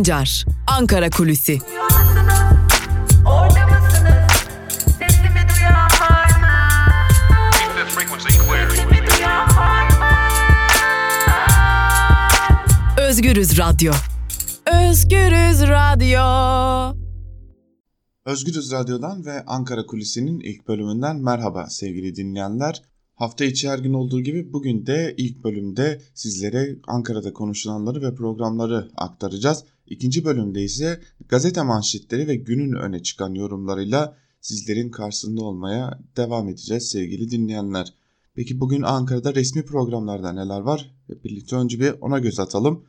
Sancar, Ankara Kulüsi. Özgürüz Radyo. Özgürüz Radyo. Özgürüz Radyo'dan ve Ankara Kulisi'nin ilk bölümünden merhaba sevgili dinleyenler. Hafta içi her gün olduğu gibi bugün de ilk bölümde sizlere Ankara'da konuşulanları ve programları aktaracağız. İkinci bölümde ise gazete manşetleri ve günün öne çıkan yorumlarıyla sizlerin karşısında olmaya devam edeceğiz sevgili dinleyenler. Peki bugün Ankara'da resmi programlarda neler var? Hep birlikte önce bir ona göz atalım.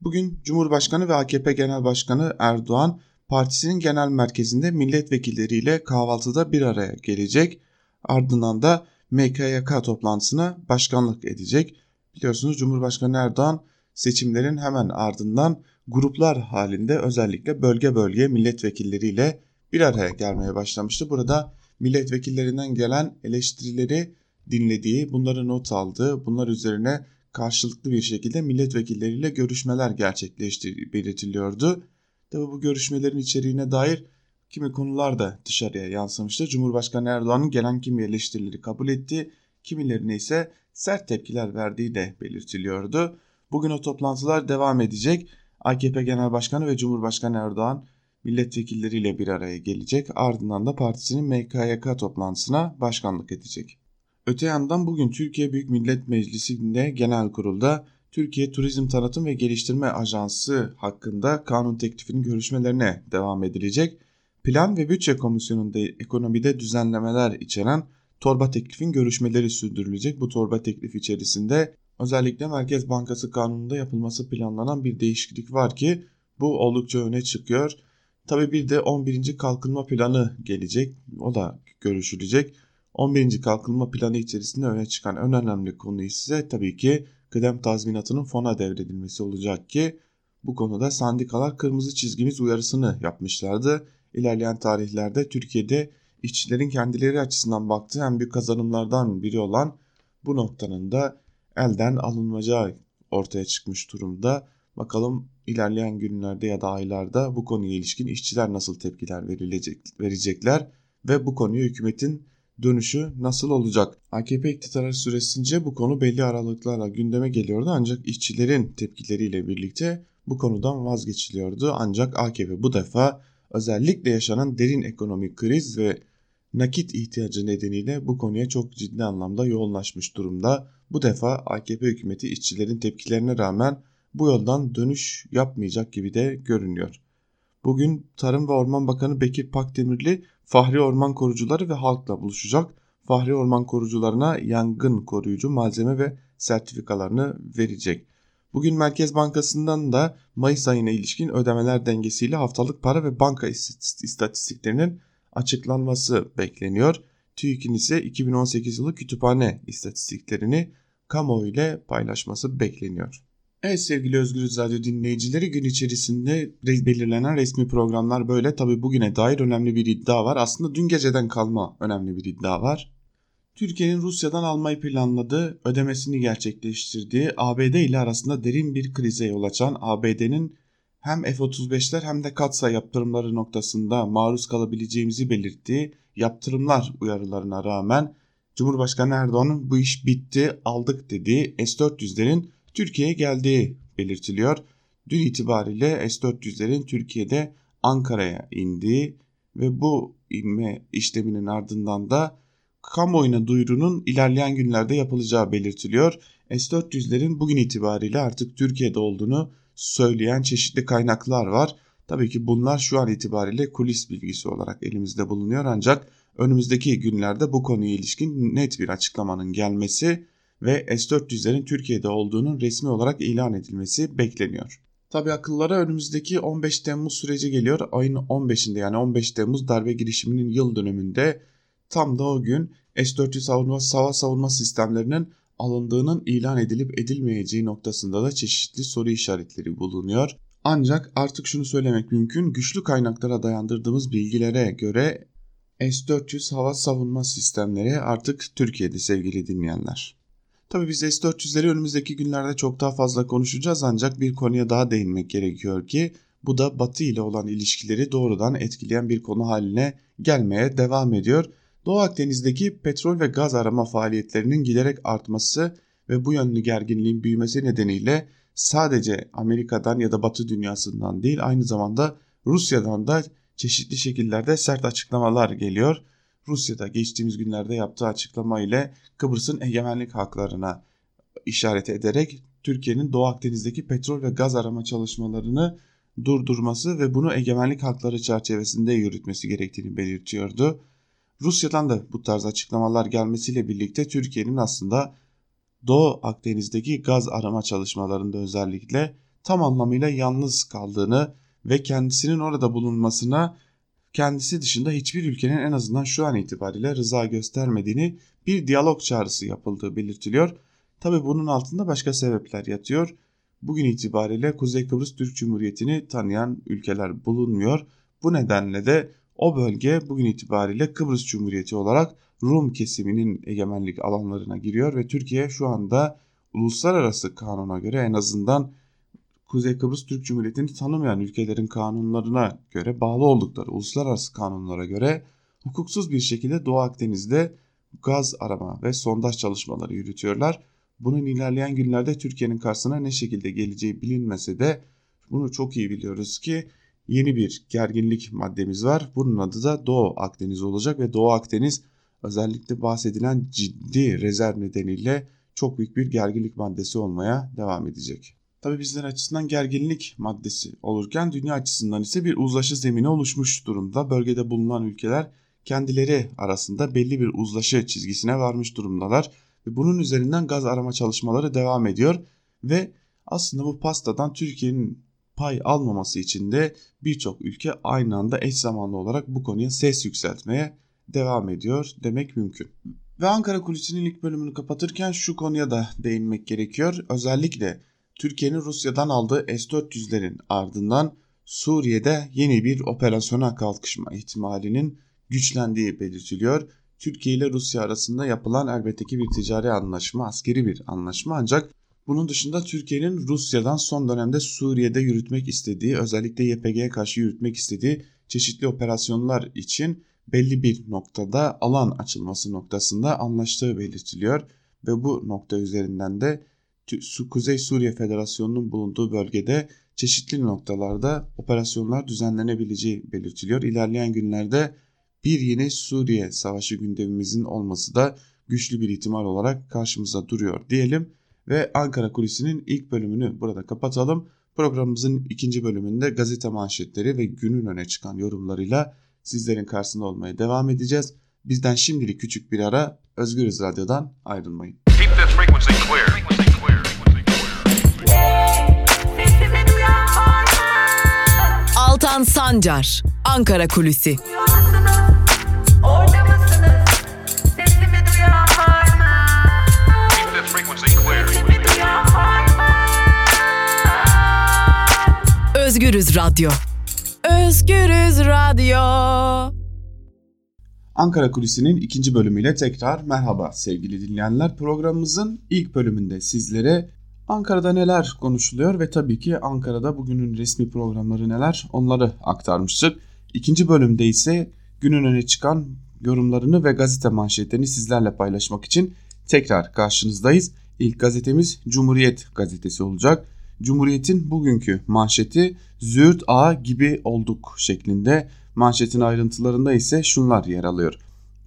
Bugün Cumhurbaşkanı ve AKP Genel Başkanı Erdoğan partisinin genel merkezinde milletvekilleriyle kahvaltıda bir araya gelecek. Ardından da MKYK toplantısına başkanlık edecek. Biliyorsunuz Cumhurbaşkanı Erdoğan seçimlerin hemen ardından gruplar halinde özellikle bölge bölge milletvekilleriyle bir araya gelmeye başlamıştı. Burada milletvekillerinden gelen eleştirileri dinlediği, bunları not aldığı, bunlar üzerine karşılıklı bir şekilde milletvekilleriyle görüşmeler gerçekleştiği belirtiliyordu. Tabi bu görüşmelerin içeriğine dair kimi konular da dışarıya yansımıştı. Cumhurbaşkanı Erdoğan'ın gelen kimi eleştirileri kabul etti, kimilerine ise sert tepkiler verdiği de belirtiliyordu. Bugün o toplantılar devam edecek. AKP Genel Başkanı ve Cumhurbaşkanı Erdoğan milletvekilleriyle bir araya gelecek. Ardından da partisinin MKYK toplantısına başkanlık edecek. Öte yandan bugün Türkiye Büyük Millet Meclisi'nde genel kurulda Türkiye Turizm Tanıtım ve Geliştirme Ajansı hakkında kanun teklifinin görüşmelerine devam edilecek. Plan ve Bütçe Komisyonu'nda ekonomide düzenlemeler içeren torba teklifin görüşmeleri sürdürülecek. Bu torba teklif içerisinde özellikle Merkez Bankası Kanunu'nda yapılması planlanan bir değişiklik var ki bu oldukça öne çıkıyor. Tabi bir de 11. kalkınma planı gelecek. O da görüşülecek. 11. kalkınma planı içerisinde öne çıkan en önemli konu ise tabii ki kıdem tazminatının fona devredilmesi olacak ki bu konuda sendikalar kırmızı çizgimiz uyarısını yapmışlardı. İlerleyen tarihlerde Türkiye'de işçilerin kendileri açısından baktığı en büyük kazanımlardan biri olan bu noktanın da elden alınmayacağı ortaya çıkmış durumda. Bakalım ilerleyen günlerde ya da aylarda bu konuya ilişkin işçiler nasıl tepkiler verilecek, verecekler ve bu konuya hükümetin dönüşü nasıl olacak? AKP iktidarı süresince bu konu belli aralıklarla gündeme geliyordu ancak işçilerin tepkileriyle birlikte bu konudan vazgeçiliyordu. Ancak AKP bu defa özellikle yaşanan derin ekonomik kriz ve nakit ihtiyacı nedeniyle bu konuya çok ciddi anlamda yoğunlaşmış durumda. Bu defa AKP hükümeti işçilerin tepkilerine rağmen bu yoldan dönüş yapmayacak gibi de görünüyor. Bugün Tarım ve Orman Bakanı Bekir Pakdemirli Fahri Orman Korucuları ve halkla buluşacak. Fahri Orman Korucularına yangın koruyucu malzeme ve sertifikalarını verecek. Bugün Merkez Bankası'ndan da Mayıs ayına ilişkin ödemeler dengesiyle haftalık para ve banka istatistiklerinin açıklanması bekleniyor. TÜİK'in ise 2018 yılı kütüphane istatistiklerini kamuoyu ile paylaşması bekleniyor. Evet sevgili Özgürüz Radyo dinleyicileri gün içerisinde belirlenen resmi programlar böyle. Tabi bugüne dair önemli bir iddia var. Aslında dün geceden kalma önemli bir iddia var. Türkiye'nin Rusya'dan almayı planladığı, ödemesini gerçekleştirdiği ABD ile arasında derin bir krize yol açan ABD'nin hem F-35'ler hem de katsa yaptırımları noktasında maruz kalabileceğimizi belirttiği yaptırımlar uyarılarına rağmen Cumhurbaşkanı Erdoğan'ın bu iş bitti aldık dediği S-400'lerin Türkiye'ye geldiği belirtiliyor. Dün itibariyle S-400'lerin Türkiye'de Ankara'ya indiği ve bu inme işleminin ardından da kamuoyuna duyurunun ilerleyen günlerde yapılacağı belirtiliyor. S-400'lerin bugün itibariyle artık Türkiye'de olduğunu söyleyen çeşitli kaynaklar var. Tabii ki bunlar şu an itibariyle kulis bilgisi olarak elimizde bulunuyor ancak önümüzdeki günlerde bu konuya ilişkin net bir açıklamanın gelmesi ve S-400'lerin Türkiye'de olduğunun resmi olarak ilan edilmesi bekleniyor. Tabi akıllara önümüzdeki 15 Temmuz süreci geliyor. Ayın 15'inde yani 15 Temmuz darbe girişiminin yıl dönümünde tam da o gün S-400 savunma, hava savunma sistemlerinin alındığının ilan edilip edilmeyeceği noktasında da çeşitli soru işaretleri bulunuyor. Ancak artık şunu söylemek mümkün. Güçlü kaynaklara dayandırdığımız bilgilere göre S-400 hava savunma sistemleri artık Türkiye'de sevgili dinleyenler. Tabii biz S-400'leri önümüzdeki günlerde çok daha fazla konuşacağız ancak bir konuya daha değinmek gerekiyor ki Bu da Batı ile olan ilişkileri doğrudan etkileyen bir konu haline gelmeye devam ediyor. Doğu Akdeniz'deki petrol ve gaz arama faaliyetlerinin giderek artması ve bu yönlü gerginliğin büyümesi nedeniyle sadece Amerika'dan ya da Batı dünyasından değil aynı zamanda Rusya'dan da çeşitli şekillerde sert açıklamalar geliyor. Rusya'da geçtiğimiz günlerde yaptığı açıklama ile Kıbrıs'ın egemenlik haklarına işaret ederek Türkiye'nin Doğu Akdeniz'deki petrol ve gaz arama çalışmalarını durdurması ve bunu egemenlik hakları çerçevesinde yürütmesi gerektiğini belirtiyordu. Rusya'dan da bu tarz açıklamalar gelmesiyle birlikte Türkiye'nin aslında Doğu Akdeniz'deki gaz arama çalışmalarında özellikle tam anlamıyla yalnız kaldığını ve kendisinin orada bulunmasına kendisi dışında hiçbir ülkenin en azından şu an itibariyle rıza göstermediğini bir diyalog çağrısı yapıldığı belirtiliyor. Tabi bunun altında başka sebepler yatıyor. Bugün itibariyle Kuzey Kıbrıs Türk Cumhuriyeti'ni tanıyan ülkeler bulunmuyor. Bu nedenle de o bölge bugün itibariyle Kıbrıs Cumhuriyeti olarak Rum kesiminin egemenlik alanlarına giriyor ve Türkiye şu anda uluslararası kanuna göre en azından Kuzey Kıbrıs Türk Cumhuriyeti'ni tanımayan ülkelerin kanunlarına göre bağlı oldukları uluslararası kanunlara göre hukuksuz bir şekilde Doğu Akdeniz'de gaz arama ve sondaj çalışmaları yürütüyorlar. Bunun ilerleyen günlerde Türkiye'nin karşısına ne şekilde geleceği bilinmese de bunu çok iyi biliyoruz ki yeni bir gerginlik maddemiz var. Bunun adı da Doğu Akdeniz olacak ve Doğu Akdeniz özellikle bahsedilen ciddi rezerv nedeniyle çok büyük bir gerginlik maddesi olmaya devam edecek. Tabi bizler açısından gerginlik maddesi olurken dünya açısından ise bir uzlaşı zemini oluşmuş durumda. Bölgede bulunan ülkeler kendileri arasında belli bir uzlaşı çizgisine varmış durumdalar. Ve bunun üzerinden gaz arama çalışmaları devam ediyor. Ve aslında bu pastadan Türkiye'nin pay almaması için de birçok ülke aynı anda eş zamanlı olarak bu konuya ses yükseltmeye devam ediyor demek mümkün. Ve Ankara Kulisi'nin ilk bölümünü kapatırken şu konuya da değinmek gerekiyor. Özellikle Türkiye'nin Rusya'dan aldığı S-400'lerin ardından Suriye'de yeni bir operasyona kalkışma ihtimalinin güçlendiği belirtiliyor. Türkiye ile Rusya arasında yapılan elbette ki bir ticari anlaşma, askeri bir anlaşma ancak bunun dışında Türkiye'nin Rusya'dan son dönemde Suriye'de yürütmek istediği, özellikle YPG'ye karşı yürütmek istediği çeşitli operasyonlar için belli bir noktada alan açılması noktasında anlaştığı belirtiliyor ve bu nokta üzerinden de Kuzey Suriye Federasyonu'nun bulunduğu bölgede çeşitli noktalarda operasyonlar düzenlenebileceği belirtiliyor. İlerleyen günlerde bir yeni Suriye savaşı gündemimizin olması da güçlü bir ihtimal olarak karşımıza duruyor diyelim ve Ankara Kulisi'nin ilk bölümünü burada kapatalım. Programımızın ikinci bölümünde gazete manşetleri ve günün öne çıkan yorumlarıyla sizlerin karşısında olmaya devam edeceğiz. Bizden şimdilik küçük bir ara Özgürüz Radyo'dan ayrılmayın. Altan Sancar, Ankara Kulüsi. Özgürüz Radyo. Özgürüz Radyo. Ankara Kulisi'nin ikinci bölümüyle tekrar merhaba sevgili dinleyenler. Programımızın ilk bölümünde sizlere Ankara'da neler konuşuluyor ve tabii ki Ankara'da bugünün resmi programları neler onları aktarmıştık. İkinci bölümde ise günün öne çıkan yorumlarını ve gazete manşetlerini sizlerle paylaşmak için tekrar karşınızdayız. İlk gazetemiz Cumhuriyet gazetesi olacak. Cumhuriyet'in bugünkü manşeti Züğürt A gibi olduk şeklinde. Manşetin ayrıntılarında ise şunlar yer alıyor.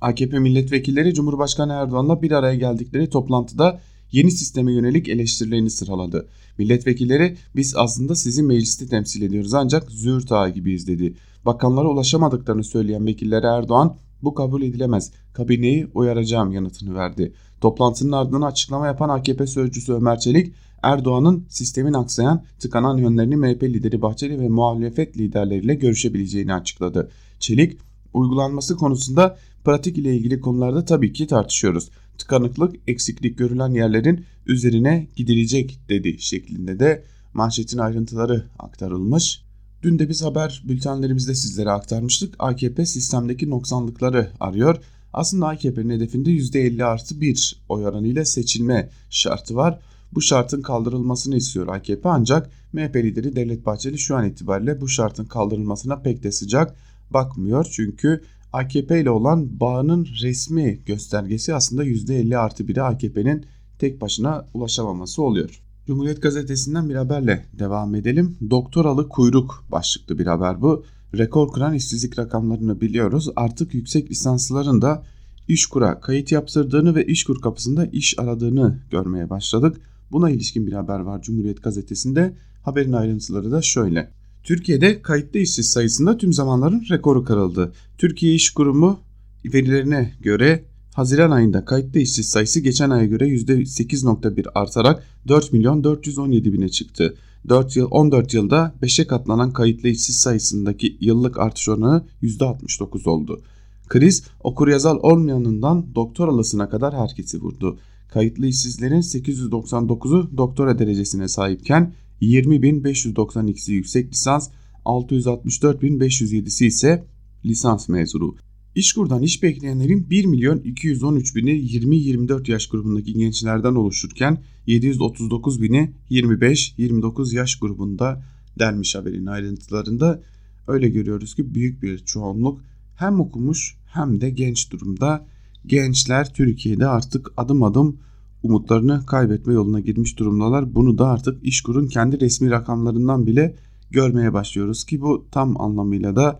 AKP milletvekilleri Cumhurbaşkanı Erdoğan'la bir araya geldikleri toplantıda yeni sisteme yönelik eleştirilerini sıraladı. Milletvekilleri biz aslında sizi mecliste temsil ediyoruz ancak züğürt ağı gibiyiz dedi. Bakanlara ulaşamadıklarını söyleyen vekillere Erdoğan bu kabul edilemez kabineyi uyaracağım yanıtını verdi. Toplantının ardından açıklama yapan AKP sözcüsü Ömer Çelik Erdoğan'ın sistemin aksayan tıkanan yönlerini MHP lideri Bahçeli ve muhalefet liderleriyle görüşebileceğini açıkladı. Çelik uygulanması konusunda pratik ile ilgili konularda tabii ki tartışıyoruz. Tıkanıklık, eksiklik görülen yerlerin üzerine gidilecek dedi şeklinde de manşetin ayrıntıları aktarılmış. Dün de biz haber bültenlerimizde sizlere aktarmıştık. AKP sistemdeki noksanlıkları arıyor. Aslında AKP'nin hedefinde %50 artı 1 oy oranıyla seçilme şartı var. Bu şartın kaldırılmasını istiyor AKP ancak MHP lideri Devlet Bahçeli şu an itibariyle bu şartın kaldırılmasına pek de sıcak bakmıyor. Çünkü AKP ile olan bağının resmi göstergesi aslında %50 artı 1'e AKP'nin tek başına ulaşamaması oluyor. Cumhuriyet Gazetesi'nden bir haberle devam edelim. Doktoralı kuyruk başlıklı bir haber bu. Rekor kıran işsizlik rakamlarını biliyoruz. Artık yüksek lisansların da İşkur'a kayıt yaptırdığını ve İşkur kapısında iş aradığını görmeye başladık. Buna ilişkin bir haber var Cumhuriyet Gazetesi'nde. Haberin ayrıntıları da şöyle. Türkiye'de kayıtlı işsiz sayısında tüm zamanların rekoru kırıldı. Türkiye İş Kurumu verilerine göre Haziran ayında kayıtlı işsiz sayısı geçen aya göre %8.1 artarak 4 milyon 417 bine çıktı. 4 yıl 14 yılda 5'e katlanan kayıtlı işsiz sayısındaki yıllık artış oranı %69 oldu. Kriz okuryazar olmayanından doktoralısına kadar herkesi vurdu. Kayıtlı işsizlerin 899'u doktora derecesine sahipken 20.592'si yüksek lisans, 664.507'si ise lisans mezunu. İşkur'dan iş bekleyenlerin 1 milyon 213 bini 20-24 yaş grubundaki gençlerden oluşurken 739 bini 25-29 yaş grubunda denmiş haberin ayrıntılarında. Öyle görüyoruz ki büyük bir çoğunluk hem okumuş hem de genç durumda. Gençler Türkiye'de artık adım adım umutlarını kaybetme yoluna girmiş durumdalar. Bunu da artık İşkur'un kendi resmi rakamlarından bile görmeye başlıyoruz ki bu tam anlamıyla da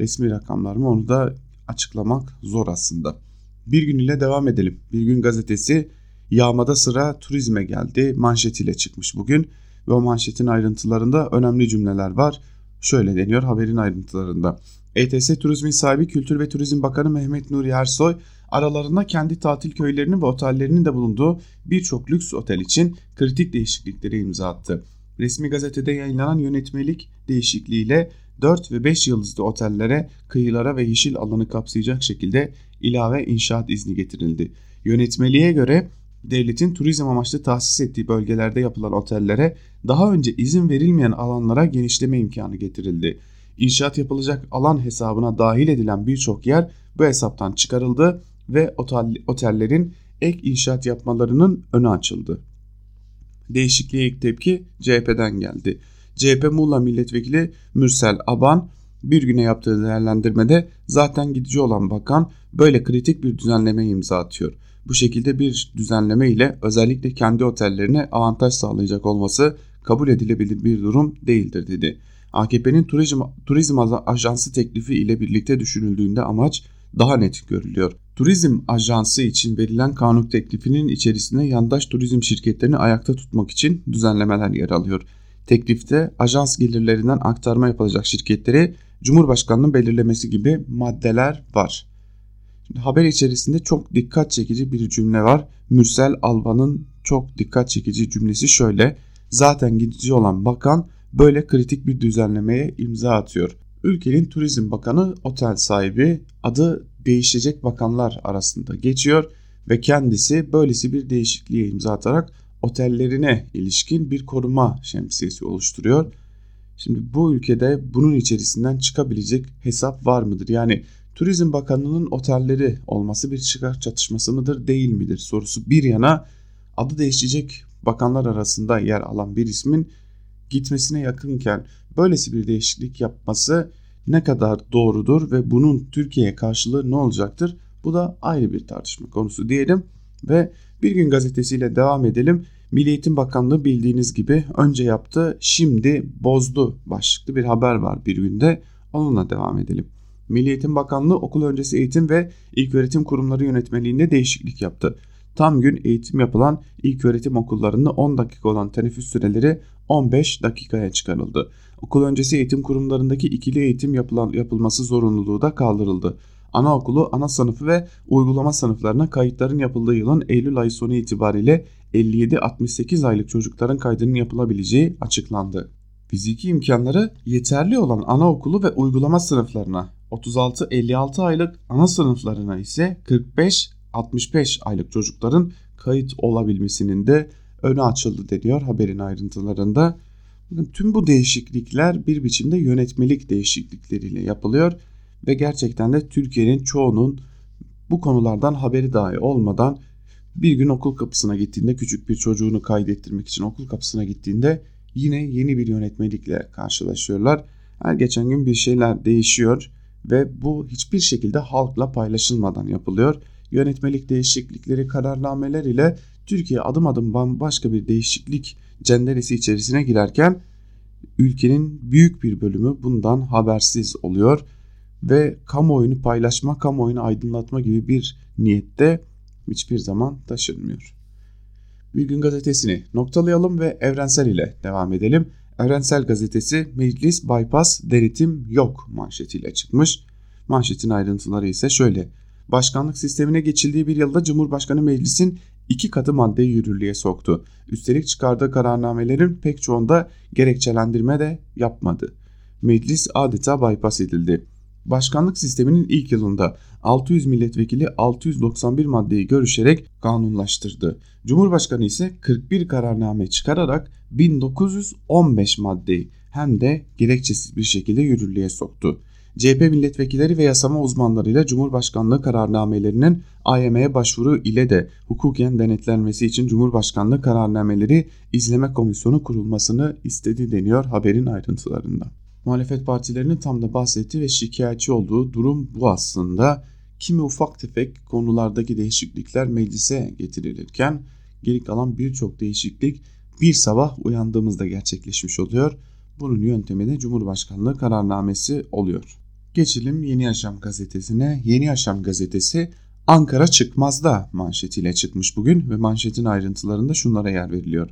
resmi rakamlar mı onu da açıklamak zor aslında. Bir gün ile devam edelim. Bir gün gazetesi yağmada sıra turizme geldi manşetiyle çıkmış bugün ve o manşetin ayrıntılarında önemli cümleler var. Şöyle deniyor haberin ayrıntılarında. ETS Turizmin sahibi Kültür ve Turizm Bakanı Mehmet Nuri Ersoy aralarında kendi tatil köylerinin ve otellerinin de bulunduğu birçok lüks otel için kritik değişiklikleri imza attı. Resmi gazetede yayınlanan yönetmelik değişikliğiyle 4 ve 5 yıldızlı otellere, kıyılara ve yeşil alanı kapsayacak şekilde ilave inşaat izni getirildi. Yönetmeliğe göre devletin turizm amaçlı tahsis ettiği bölgelerde yapılan otellere daha önce izin verilmeyen alanlara genişleme imkanı getirildi. İnşaat yapılacak alan hesabına dahil edilen birçok yer bu hesaptan çıkarıldı ve otel, otellerin ek inşaat yapmalarının önü açıldı. Değişikliğe ilk tepki CHP'den geldi. CHP Muğla Milletvekili Mürsel Aban bir güne yaptığı değerlendirmede zaten gidici olan bakan böyle kritik bir düzenleme imza atıyor. Bu şekilde bir düzenleme ile özellikle kendi otellerine avantaj sağlayacak olması kabul edilebilir bir durum değildir dedi. AKP'nin turizm, turizm ajansı teklifi ile birlikte düşünüldüğünde amaç daha net görülüyor. Turizm ajansı için verilen kanun teklifinin içerisinde yandaş turizm şirketlerini ayakta tutmak için düzenlemeler yer alıyor. Teklifte ajans gelirlerinden aktarma yapılacak şirketleri Cumhurbaşkanı'nın belirlemesi gibi maddeler var. Şimdi haber içerisinde çok dikkat çekici bir cümle var. Mürsel Alban'ın çok dikkat çekici cümlesi şöyle. Zaten gidici olan bakan böyle kritik bir düzenlemeye imza atıyor. Ülkenin Turizm Bakanı otel sahibi adı değişecek bakanlar arasında geçiyor ve kendisi böylesi bir değişikliğe imza atarak otellerine ilişkin bir koruma şemsiyesi oluşturuyor. Şimdi bu ülkede bunun içerisinden çıkabilecek hesap var mıdır? Yani Turizm Bakanlığı'nın otelleri olması bir çıkar çatışması mıdır değil midir sorusu bir yana adı değişecek bakanlar arasında yer alan bir ismin gitmesine yakınken böylesi bir değişiklik yapması ne kadar doğrudur ve bunun Türkiye'ye karşılığı ne olacaktır? Bu da ayrı bir tartışma konusu diyelim ve bir gün gazetesiyle devam edelim. Milli Eğitim Bakanlığı bildiğiniz gibi önce yaptı, şimdi bozdu başlıklı bir haber var bir günde. Onunla devam edelim. Milli Eğitim Bakanlığı okul öncesi eğitim ve ilköğretim kurumları yönetmeliğinde değişiklik yaptı. Tam gün eğitim yapılan ilköğretim okullarında 10 dakika olan teneffüs süreleri 15 dakikaya çıkarıldı. Okul öncesi eğitim kurumlarındaki ikili eğitim yapılan, yapılması zorunluluğu da kaldırıldı. Anaokulu, ana sınıfı ve uygulama sınıflarına kayıtların yapıldığı yılın Eylül ayı sonu itibariyle 57-68 aylık çocukların kaydının yapılabileceği açıklandı. Fiziki imkanları yeterli olan anaokulu ve uygulama sınıflarına 36-56 aylık ana sınıflarına ise 45-65 aylık çocukların kayıt olabilmesinin de önü açıldı deniyor haberin ayrıntılarında. Tüm bu değişiklikler bir biçimde yönetmelik değişiklikleriyle yapılıyor ve gerçekten de Türkiye'nin çoğunun bu konulardan haberi dahi olmadan Bir gün okul kapısına gittiğinde küçük bir çocuğunu kaydettirmek için okul kapısına gittiğinde yine yeni bir yönetmelikle karşılaşıyorlar. Her geçen gün bir şeyler değişiyor ve bu hiçbir şekilde halkla paylaşılmadan yapılıyor. Yönetmelik değişiklikleri, kararnameler ile Türkiye adım adım bambaşka bir değişiklik cenderesi içerisine girerken ülkenin büyük bir bölümü bundan habersiz oluyor ve kamuoyunu paylaşma, kamuoyunu aydınlatma gibi bir niyette hiçbir zaman taşınmıyor. Bir gün gazetesini noktalayalım ve Evrensel ile devam edelim. Evrensel gazetesi meclis bypass denetim yok manşetiyle çıkmış. Manşetin ayrıntıları ise şöyle. Başkanlık sistemine geçildiği bir yılda Cumhurbaşkanı meclisin iki katı maddeyi yürürlüğe soktu. Üstelik çıkardığı kararnamelerin pek çoğunda gerekçelendirme de yapmadı. Meclis adeta bypass edildi. Başkanlık sisteminin ilk yılında 600 milletvekili 691 maddeyi görüşerek kanunlaştırdı. Cumhurbaşkanı ise 41 kararname çıkararak 1915 maddeyi hem de gerekçesiz bir şekilde yürürlüğe soktu. CHP milletvekilleri ve yasama uzmanlarıyla Cumhurbaşkanlığı kararnamelerinin AYM'ye başvuru ile de hukuken denetlenmesi için Cumhurbaşkanlığı kararnameleri izleme komisyonu kurulmasını istedi deniyor haberin ayrıntılarında. Muhalefet partilerinin tam da bahsettiği ve şikayetçi olduğu durum bu aslında. Kimi ufak tefek konulardaki değişiklikler meclise getirilirken geri kalan birçok değişiklik bir sabah uyandığımızda gerçekleşmiş oluyor. Bunun yöntemi de Cumhurbaşkanlığı kararnamesi oluyor. Geçelim Yeni Yaşam gazetesine. Yeni Yaşam gazetesi Ankara çıkmazda manşetiyle çıkmış bugün ve manşetin ayrıntılarında şunlara yer veriliyor.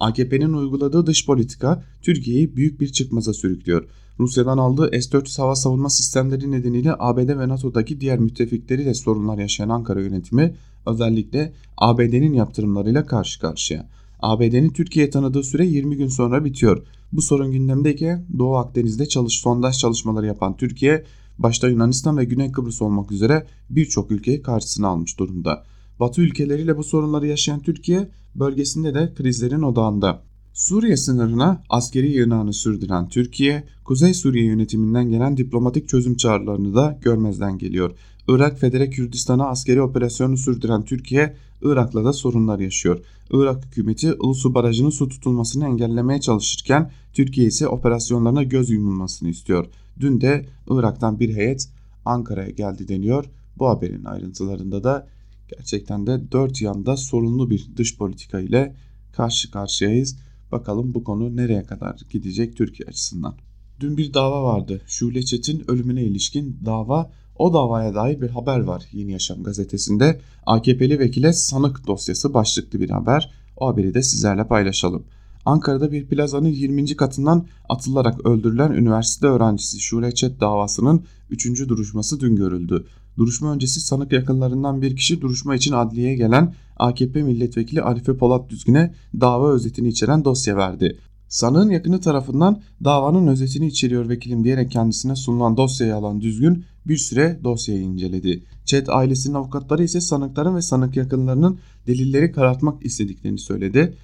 AKP'nin uyguladığı dış politika Türkiye'yi büyük bir çıkmaza sürüklüyor. Rusya'dan aldığı S-400 hava savunma sistemleri nedeniyle ABD ve NATO'daki diğer müttefikleriyle sorunlar yaşayan Ankara yönetimi özellikle ABD'nin yaptırımlarıyla karşı karşıya. ABD'nin Türkiye'ye tanıdığı süre 20 gün sonra bitiyor. Bu sorun gündemdeyken Doğu Akdeniz'de çalış, sondaj çalışmaları yapan Türkiye başta Yunanistan ve Güney Kıbrıs olmak üzere birçok ülkeyi karşısına almış durumda. Batı ülkeleriyle bu sorunları yaşayan Türkiye bölgesinde de krizlerin odağında. Suriye sınırına askeri yığınağını sürdüren Türkiye, Kuzey Suriye yönetiminden gelen diplomatik çözüm çağrılarını da görmezden geliyor. Irak Federe Kürdistan'a askeri operasyonu sürdüren Türkiye, Irak'la da sorunlar yaşıyor. Irak hükümeti Ilısu Barajı'nın su tutulmasını engellemeye çalışırken Türkiye ise operasyonlarına göz yumulmasını istiyor. Dün de Irak'tan bir heyet Ankara'ya geldi deniyor. Bu haberin ayrıntılarında da gerçekten de dört yanda sorunlu bir dış politika ile karşı karşıyayız. Bakalım bu konu nereye kadar gidecek Türkiye açısından. Dün bir dava vardı. Şule Çetin ölümüne ilişkin dava. O davaya dair bir haber var Yeni Yaşam gazetesinde. AKP'li vekile sanık dosyası başlıklı bir haber. O haberi de sizlerle paylaşalım. Ankara'da bir plazanın 20. katından atılarak öldürülen üniversite öğrencisi Şule Çet davasının 3. duruşması dün görüldü. Duruşma öncesi sanık yakınlarından bir kişi duruşma için adliyeye gelen AKP milletvekili Arife Polat Düzgün'e dava özetini içeren dosya verdi. Sanığın yakını tarafından davanın özetini içeriyor vekilim diyerek kendisine sunulan dosyayı alan Düzgün bir süre dosyayı inceledi. Çet ailesinin avukatları ise sanıkların ve sanık yakınlarının delilleri karartmak istediklerini söyledi.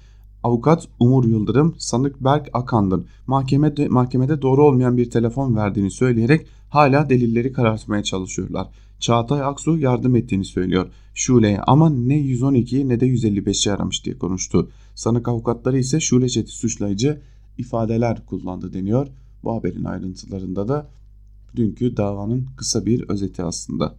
Avukat Umur Yıldırım, sanık Berk Akan'ın mahkemede, mahkemede doğru olmayan bir telefon verdiğini söyleyerek hala delilleri karartmaya çalışıyorlar. Çağatay Aksu yardım ettiğini söylüyor. Şule'ye ama ne 112'yi ne de 155'i aramış diye konuştu. Sanık avukatları ise Şule çeti suçlayıcı ifadeler kullandı deniyor. Bu haberin ayrıntılarında da dünkü davanın kısa bir özeti aslında.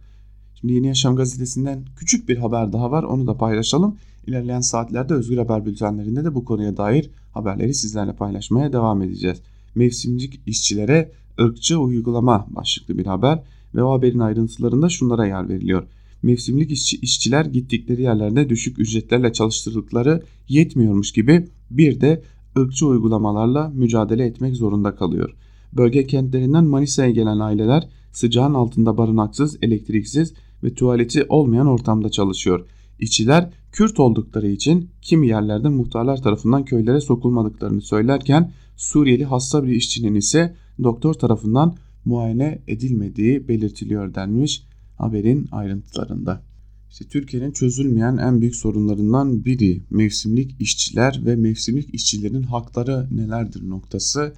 Şimdi Yeni Yaşam gazetesinden küçük bir haber daha var onu da paylaşalım. İlerleyen saatlerde Özgür Haber bültenlerinde de bu konuya dair haberleri sizlerle paylaşmaya devam edeceğiz. Mevsimcik işçilere ırkçı uygulama başlıklı bir haber ve o haberin ayrıntılarında şunlara yer veriliyor. Mevsimlik işçi, işçiler gittikleri yerlerde düşük ücretlerle çalıştırdıkları yetmiyormuş gibi bir de ırkçı uygulamalarla mücadele etmek zorunda kalıyor. Bölge kentlerinden Manisa'ya gelen aileler sıcağın altında barınaksız, elektriksiz ve tuvaleti olmayan ortamda çalışıyor. İşçiler Kürt oldukları için kimi yerlerde muhtarlar tarafından köylere sokulmadıklarını söylerken Suriyeli hasta bir işçinin ise doktor tarafından muayene edilmediği belirtiliyor denmiş haberin ayrıntılarında. İşte Türkiye'nin çözülmeyen en büyük sorunlarından biri mevsimlik işçiler ve mevsimlik işçilerin hakları nelerdir noktası.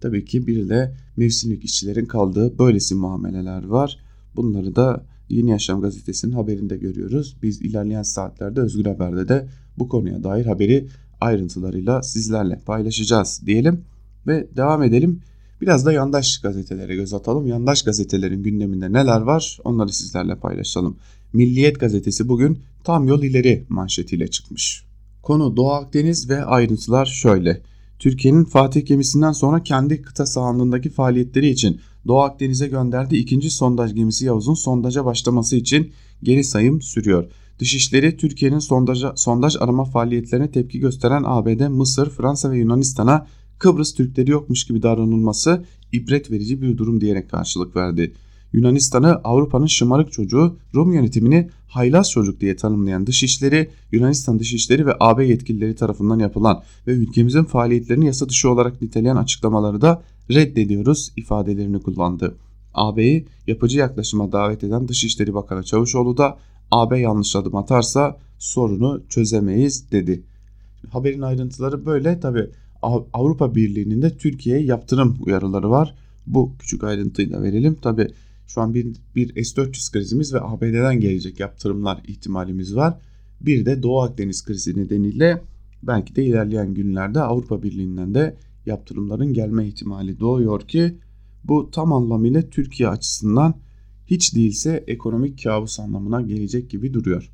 Tabii ki bir de mevsimlik işçilerin kaldığı böylesi muameleler var. Bunları da Yeni Yaşam gazetesinin haberinde görüyoruz. Biz ilerleyen saatlerde Özgür Haber'de de bu konuya dair haberi ayrıntılarıyla sizlerle paylaşacağız diyelim ve devam edelim. Biraz da yandaş gazetelere göz atalım. Yandaş gazetelerin gündeminde neler var onları sizlerle paylaşalım. Milliyet gazetesi bugün tam yol ileri manşetiyle çıkmış. Konu Doğu Akdeniz ve ayrıntılar şöyle. Türkiye'nin Fatih gemisinden sonra kendi kıta sahanlığındaki faaliyetleri için Doğu Akdeniz'e gönderdiği ikinci sondaj gemisi Yavuz'un sondaja başlaması için geri sayım sürüyor. Dışişleri Türkiye'nin sondaja, sondaj arama faaliyetlerine tepki gösteren ABD, Mısır, Fransa ve Yunanistan'a Kıbrıs Türkleri yokmuş gibi davranılması ibret verici bir durum diyerek karşılık verdi. Yunanistan'ı Avrupa'nın şımarık çocuğu, Rum yönetimini haylaz çocuk diye tanımlayan dışişleri, Yunanistan dışişleri ve AB yetkilileri tarafından yapılan ve ülkemizin faaliyetlerini yasa dışı olarak niteleyen açıklamaları da reddediyoruz ifadelerini kullandı. AB'yi yapıcı yaklaşıma davet eden Dışişleri Bakanı Çavuşoğlu da AB yanlış adım atarsa sorunu çözemeyiz dedi. Haberin ayrıntıları böyle tabi Avrupa Birliği'nin de Türkiye'ye yaptırım uyarıları var. Bu küçük ayrıntıyı da verelim. Tabi şu an bir, bir S-400 krizimiz ve ABD'den gelecek yaptırımlar ihtimalimiz var. Bir de Doğu Akdeniz krizi nedeniyle belki de ilerleyen günlerde Avrupa Birliği'nden de yaptırımların gelme ihtimali doğuyor ki bu tam anlamıyla Türkiye açısından hiç değilse ekonomik kabus anlamına gelecek gibi duruyor.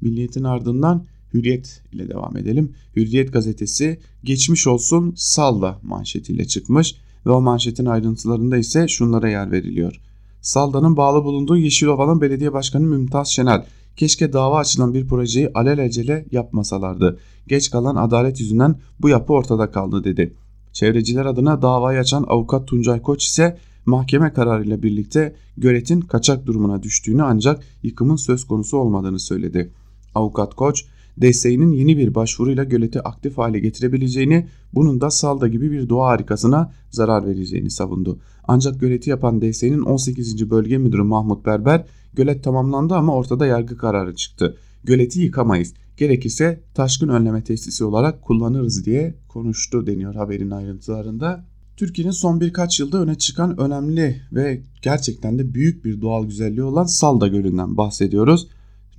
Milliyetin ardından Hürriyet ile devam edelim. Hürriyet gazetesi geçmiş olsun salla manşetiyle çıkmış ve o manşetin ayrıntılarında ise şunlara yer veriliyor. Salda'nın bağlı bulunduğu Yeşilova'nın belediye başkanı Mümtaz Şenel keşke dava açılan bir projeyi alelacele yapmasalardı. Geç kalan adalet yüzünden bu yapı ortada kaldı dedi. Çevreciler adına davayı açan avukat Tuncay Koç ise mahkeme kararıyla birlikte göletin kaçak durumuna düştüğünü ancak yıkımın söz konusu olmadığını söyledi. Avukat Koç desteğinin yeni bir başvuruyla göleti aktif hale getirebileceğini, bunun da Salda gibi bir doğa harikasına zarar vereceğini savundu. Ancak göleti yapan DSE'nin 18. Bölge Müdürü Mahmut Berber, gölet tamamlandı ama ortada yargı kararı çıktı. Göleti yıkamayız, gerekirse taşkın önleme tesisi olarak kullanırız diye konuştu deniyor haberin ayrıntılarında. Türkiye'nin son birkaç yılda öne çıkan önemli ve gerçekten de büyük bir doğal güzelliği olan Salda Gölü'nden bahsediyoruz.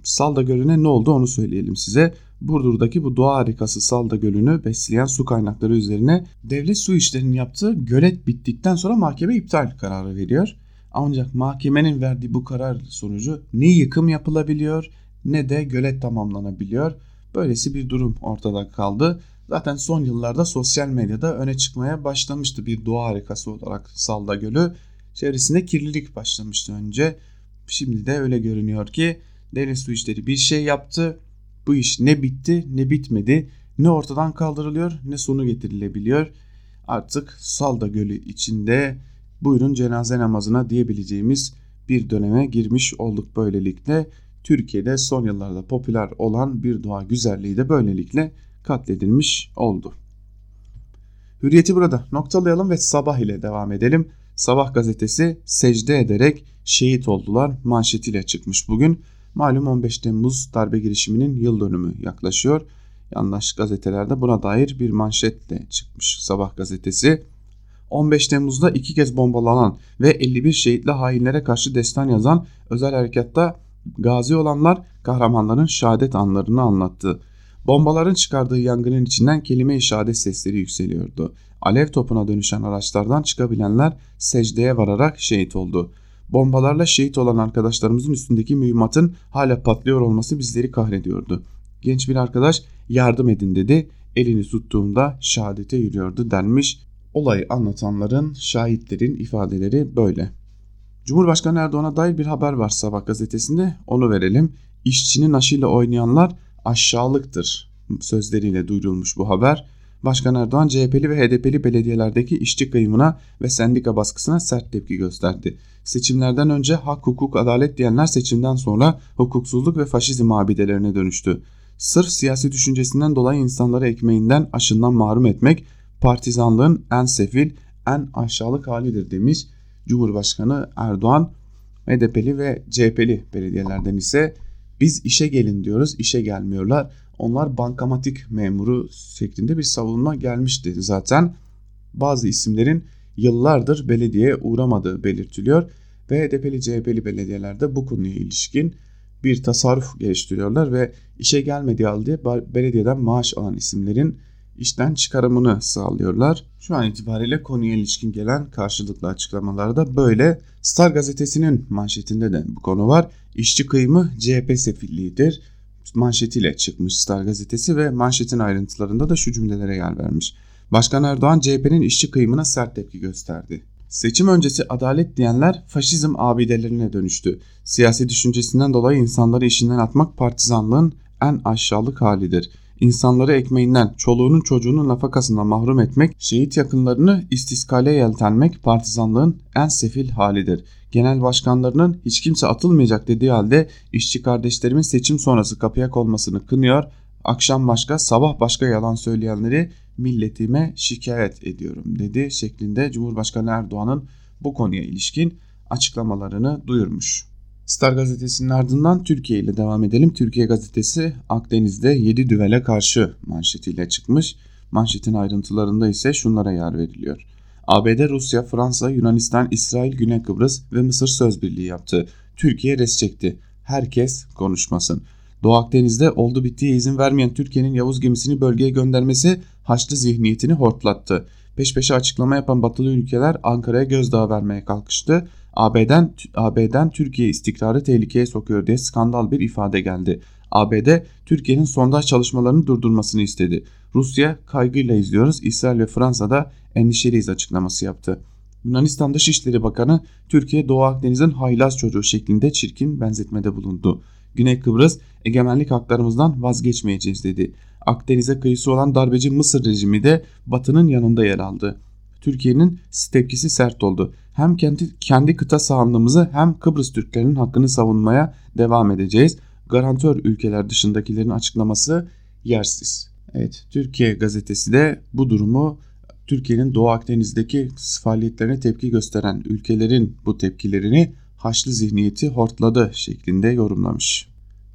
Salda Gölü'ne ne oldu onu söyleyelim size. Burdur'daki bu doğa harikası Salda Gölü'nü besleyen su kaynakları üzerine devlet su işlerinin yaptığı gölet bittikten sonra mahkeme iptal kararı veriyor. Ancak mahkemenin verdiği bu karar sonucu ne yıkım yapılabiliyor ne de gölet tamamlanabiliyor. Böylesi bir durum ortada kaldı. Zaten son yıllarda sosyal medyada öne çıkmaya başlamıştı bir doğa harikası olarak Salda Gölü. Çevresinde kirlilik başlamıştı önce. Şimdi de öyle görünüyor ki devlet su işleri bir şey yaptı. Bu iş ne bitti ne bitmedi. Ne ortadan kaldırılıyor ne sonu getirilebiliyor. Artık Salda Gölü içinde buyurun cenaze namazına diyebileceğimiz bir döneme girmiş olduk böylelikle. Türkiye'de son yıllarda popüler olan bir doğa güzelliği de böylelikle katledilmiş oldu. Hürriyeti burada noktalayalım ve sabah ile devam edelim. Sabah gazetesi secde ederek şehit oldular manşetiyle çıkmış bugün. Malum 15 Temmuz darbe girişiminin yıl dönümü yaklaşıyor. Yanlış gazetelerde buna dair bir manşetle çıkmış Sabah gazetesi. 15 Temmuz'da iki kez bombalanan ve 51 şehitle hainlere karşı destan yazan özel harekatta gazi olanlar kahramanların şehadet anlarını anlattı. Bombaların çıkardığı yangının içinden kelime-i şehadet sesleri yükseliyordu. Alev topuna dönüşen araçlardan çıkabilenler secdeye vararak şehit oldu. Bombalarla şehit olan arkadaşlarımızın üstündeki mühimmatın hala patlıyor olması bizleri kahrediyordu. Genç bir arkadaş yardım edin dedi. Elini tuttuğunda şehadete yürüyordu denmiş. Olayı anlatanların, şahitlerin ifadeleri böyle. Cumhurbaşkanı Erdoğan'a dair bir haber var Sabah gazetesinde. Onu verelim. İşçinin aşıyla oynayanlar aşağılıktır sözleriyle duyurulmuş bu haber. Başkan Erdoğan CHP'li ve HDP'li belediyelerdeki işçi kıyımına ve sendika baskısına sert tepki gösterdi. Seçimlerden önce hak, hukuk, adalet diyenler seçimden sonra hukuksuzluk ve faşizm abidelerine dönüştü. Sırf siyasi düşüncesinden dolayı insanları ekmeğinden, aşından mahrum etmek partizanlığın en sefil, en aşağılık halidir demiş Cumhurbaşkanı Erdoğan. HDP'li ve CHP'li belediyelerden ise biz işe gelin diyoruz, işe gelmiyorlar. Onlar bankamatik memuru şeklinde bir savunma gelmişti zaten. Bazı isimlerin yıllardır belediyeye uğramadığı belirtiliyor ve HDP'li CHP'li belediyelerde bu konuya ilişkin bir tasarruf geliştiriyorlar ve işe gelmediği halde belediyeden maaş alan isimlerin işten çıkarımını sağlıyorlar. Şu an itibariyle konuya ilişkin gelen karşılıklı açıklamalarda böyle. Star gazetesinin manşetinde de bu konu var. İşçi kıyımı CHP sefilliğidir manşetiyle çıkmış Star gazetesi ve manşetin ayrıntılarında da şu cümlelere yer vermiş. Başkan Erdoğan CHP'nin işçi kıyımına sert tepki gösterdi. Seçim öncesi adalet diyenler faşizm abidelerine dönüştü. Siyasi düşüncesinden dolayı insanları işinden atmak partizanlığın en aşağılık halidir. İnsanları ekmeğinden, çoluğunun çocuğunun nafakasından mahrum etmek, şehit yakınlarını istiskale yeltenmek partizanlığın en sefil halidir. Genel başkanlarının hiç kimse atılmayacak dediği halde işçi kardeşlerimin seçim sonrası kapıya konmasını kınıyor, akşam başka sabah başka yalan söyleyenleri milletime şikayet ediyorum dedi şeklinde Cumhurbaşkanı Erdoğan'ın bu konuya ilişkin açıklamalarını duyurmuş. Star gazetesinin ardından Türkiye ile devam edelim. Türkiye gazetesi Akdeniz'de 7 düvele karşı manşetiyle çıkmış. Manşetin ayrıntılarında ise şunlara yer veriliyor. ABD, Rusya, Fransa, Yunanistan, İsrail, Güney Kıbrıs ve Mısır söz birliği yaptı. Türkiye res çekti. Herkes konuşmasın. Doğu Akdeniz'de oldu bittiye izin vermeyen Türkiye'nin Yavuz gemisini bölgeye göndermesi Haçlı zihniyetini hortlattı. Peş peşe açıklama yapan batılı ülkeler Ankara'ya gözdağı vermeye kalkıştı. AB'den AB'den Türkiye istikrarı tehlikeye sokuyor diye skandal bir ifade geldi. ABD Türkiye'nin sondaj çalışmalarını durdurmasını istedi. Rusya kaygıyla izliyoruz. İsrail ve Fransa da endişeliyiz açıklaması yaptı. Yunanistan Dışişleri Bakanı Türkiye Doğu Akdeniz'in haylaz çocuğu şeklinde çirkin benzetmede bulundu. Güney Kıbrıs egemenlik haklarımızdan vazgeçmeyeceğiz dedi. Akdeniz'e kıyısı olan darbeci Mısır rejimi de Batı'nın yanında yer aldı. Türkiye'nin tepkisi sert oldu. Hem kendi, kendi kıta sahanlığımızı hem Kıbrıs Türklerinin hakkını savunmaya devam edeceğiz. Garantör ülkeler dışındakilerin açıklaması yersiz. Evet Türkiye gazetesi de bu durumu Türkiye'nin Doğu Akdeniz'deki faaliyetlerine tepki gösteren ülkelerin bu tepkilerini Haçlı zihniyeti hortladı şeklinde yorumlamış.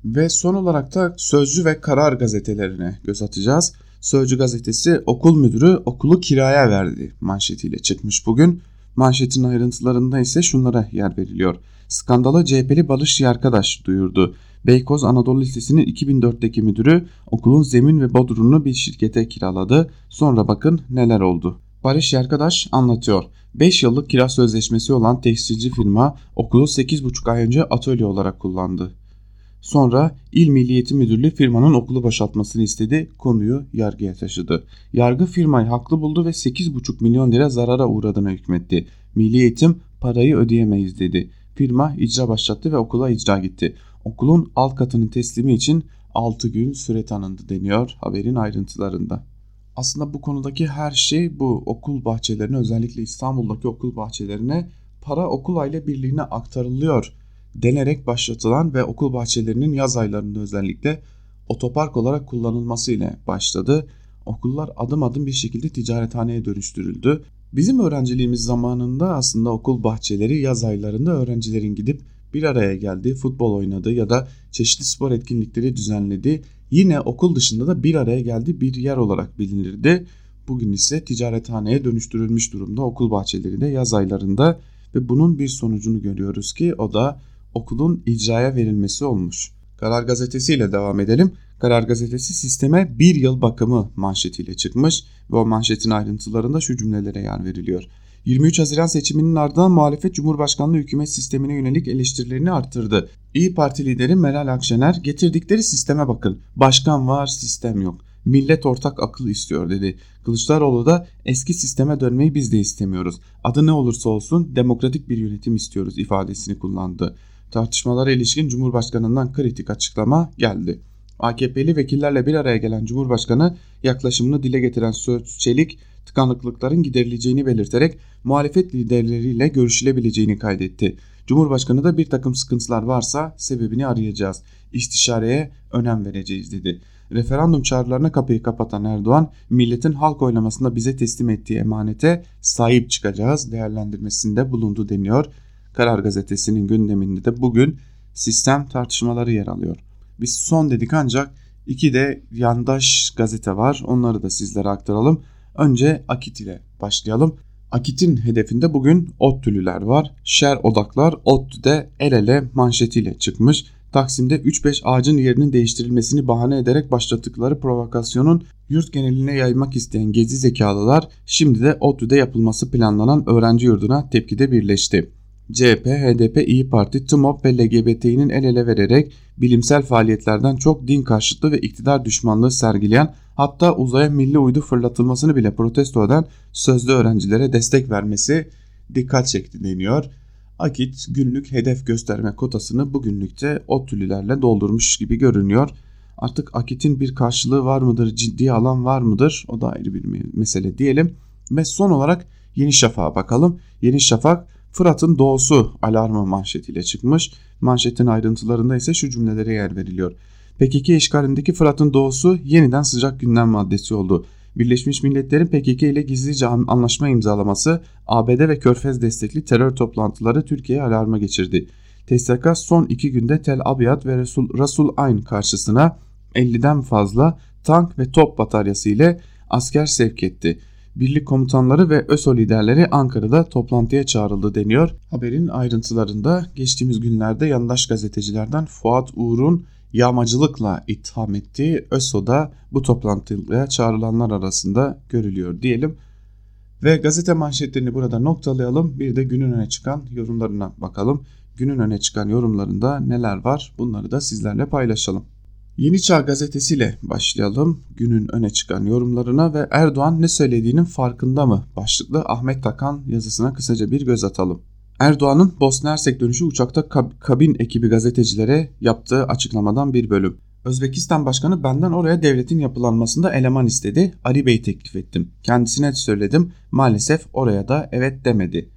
Ve son olarak da Sözcü ve Karar gazetelerine göz atacağız. Sözcü gazetesi okul müdürü okulu kiraya verdi manşetiyle çıkmış bugün. Manşetin ayrıntılarında ise şunlara yer veriliyor. Skandalı CHP'li Barış Yarkadaş duyurdu. Beykoz Anadolu Lisesi'nin 2004'teki müdürü okulun zemin ve bodrumunu bir şirkete kiraladı. Sonra bakın neler oldu. Barış Yarkadaş anlatıyor. 5 yıllık kira sözleşmesi olan tekstilci firma okulu 8,5 ay önce atölye olarak kullandı. Sonra İl Milliyeti Müdürlüğü firmanın okulu boşaltmasını istedi, konuyu yargıya taşıdı. Yargı firmayı haklı buldu ve 8,5 milyon lira zarara uğradığına hükmetti. Milli Eğitim parayı ödeyemeyiz dedi. Firma icra başlattı ve okula icra gitti. Okulun alt katının teslimi için 6 gün süre tanındı deniyor haberin ayrıntılarında. Aslında bu konudaki her şey bu okul bahçelerine özellikle İstanbul'daki okul bahçelerine para okul aile birliğine aktarılıyor denerek başlatılan ve okul bahçelerinin yaz aylarında özellikle otopark olarak kullanılması ile başladı. Okullar adım adım bir şekilde ticarethaneye dönüştürüldü. Bizim öğrenciliğimiz zamanında aslında okul bahçeleri yaz aylarında öğrencilerin gidip bir araya geldiği, futbol oynadığı ya da çeşitli spor etkinlikleri düzenlediği yine okul dışında da bir araya geldiği bir yer olarak bilinirdi. Bugün ise ticarethaneye dönüştürülmüş durumda okul bahçeleri de yaz aylarında ve bunun bir sonucunu görüyoruz ki o da okulun icraya verilmesi olmuş. Karar Gazetesi ile devam edelim. Karar Gazetesi sisteme bir yıl bakımı manşetiyle çıkmış ve o manşetin ayrıntılarında şu cümlelere yer veriliyor. 23 Haziran seçiminin ardından muhalefet Cumhurbaşkanlığı hükümet sistemine yönelik eleştirilerini arttırdı. İyi Parti lideri Meral Akşener getirdikleri sisteme bakın. Başkan var, sistem yok. Millet ortak akıl istiyor dedi. Kılıçdaroğlu da eski sisteme dönmeyi biz de istemiyoruz. Adı ne olursa olsun demokratik bir yönetim istiyoruz ifadesini kullandı tartışmalara ilişkin Cumhurbaşkanı'ndan kritik açıklama geldi. AKP'li vekillerle bir araya gelen Cumhurbaşkanı yaklaşımını dile getiren Söz Çelik tıkanıklıkların giderileceğini belirterek muhalefet liderleriyle görüşülebileceğini kaydetti. Cumhurbaşkanı da bir takım sıkıntılar varsa sebebini arayacağız. İstişareye önem vereceğiz dedi. Referandum çağrılarına kapıyı kapatan Erdoğan, milletin halk oylamasında bize teslim ettiği emanete sahip çıkacağız değerlendirmesinde bulundu deniyor. Karar Gazetesi'nin gündeminde de bugün sistem tartışmaları yer alıyor. Biz son dedik ancak iki de yandaş gazete var. Onları da sizlere aktaralım. Önce Akit ile başlayalım. Akit'in hedefinde bugün ODTÜ'lüler var. Şer odaklar ODTÜ'de el ele manşetiyle çıkmış. Taksim'de 3-5 ağacın yerinin değiştirilmesini bahane ederek başlattıkları provokasyonun yurt geneline yaymak isteyen gezi zekalılar şimdi de ODTÜ'de yapılması planlanan öğrenci yurduna tepkide birleşti. CHP, HDP, İyi Parti, TMOP ve LGBT'nin el ele vererek bilimsel faaliyetlerden çok din karşıtlığı ve iktidar düşmanlığı sergileyen hatta uzaya milli uydu fırlatılmasını bile protesto eden sözlü öğrencilere destek vermesi dikkat çekti deniyor. Akit günlük hedef gösterme kotasını bugünlükte ODTÜ'lülerle doldurmuş gibi görünüyor. Artık Akit'in bir karşılığı var mıdır, ciddi alan var mıdır o da ayrı bir mesele diyelim. Ve son olarak Yeni Şafak'a bakalım. Yeni Şafak Fırat'ın doğusu alarmı manşetiyle çıkmış. Manşetin ayrıntılarında ise şu cümlelere yer veriliyor. PKK işgalindeki Fırat'ın doğusu yeniden sıcak gündem maddesi oldu. Birleşmiş Milletler'in PKK ile gizlice anlaşma imzalaması ABD ve Körfez destekli terör toplantıları Türkiye'ye alarma geçirdi. TSK son iki günde Tel Abyad ve Resul, Rasul Ayn karşısına 50'den fazla tank ve top bataryası ile asker sevk etti birlik komutanları ve ÖSO liderleri Ankara'da toplantıya çağrıldı deniyor. Haberin ayrıntılarında geçtiğimiz günlerde yandaş gazetecilerden Fuat Uğur'un yağmacılıkla itham ettiği ÖSO'da bu toplantıya çağrılanlar arasında görülüyor diyelim. Ve gazete manşetlerini burada noktalayalım. Bir de günün öne çıkan yorumlarına bakalım. Günün öne çıkan yorumlarında neler var bunları da sizlerle paylaşalım. Yeni Çağ gazetesiyle başlayalım günün öne çıkan yorumlarına ve Erdoğan ne söylediğinin farkında mı başlıklı Ahmet Takan yazısına kısaca bir göz atalım. Erdoğan'ın Bosna Hersek dönüşü uçakta kabin ekibi gazetecilere yaptığı açıklamadan bir bölüm. Özbekistan Başkanı benden oraya devletin yapılanmasında eleman istedi. Ali Bey teklif ettim. Kendisine söyledim. Maalesef oraya da evet demedi.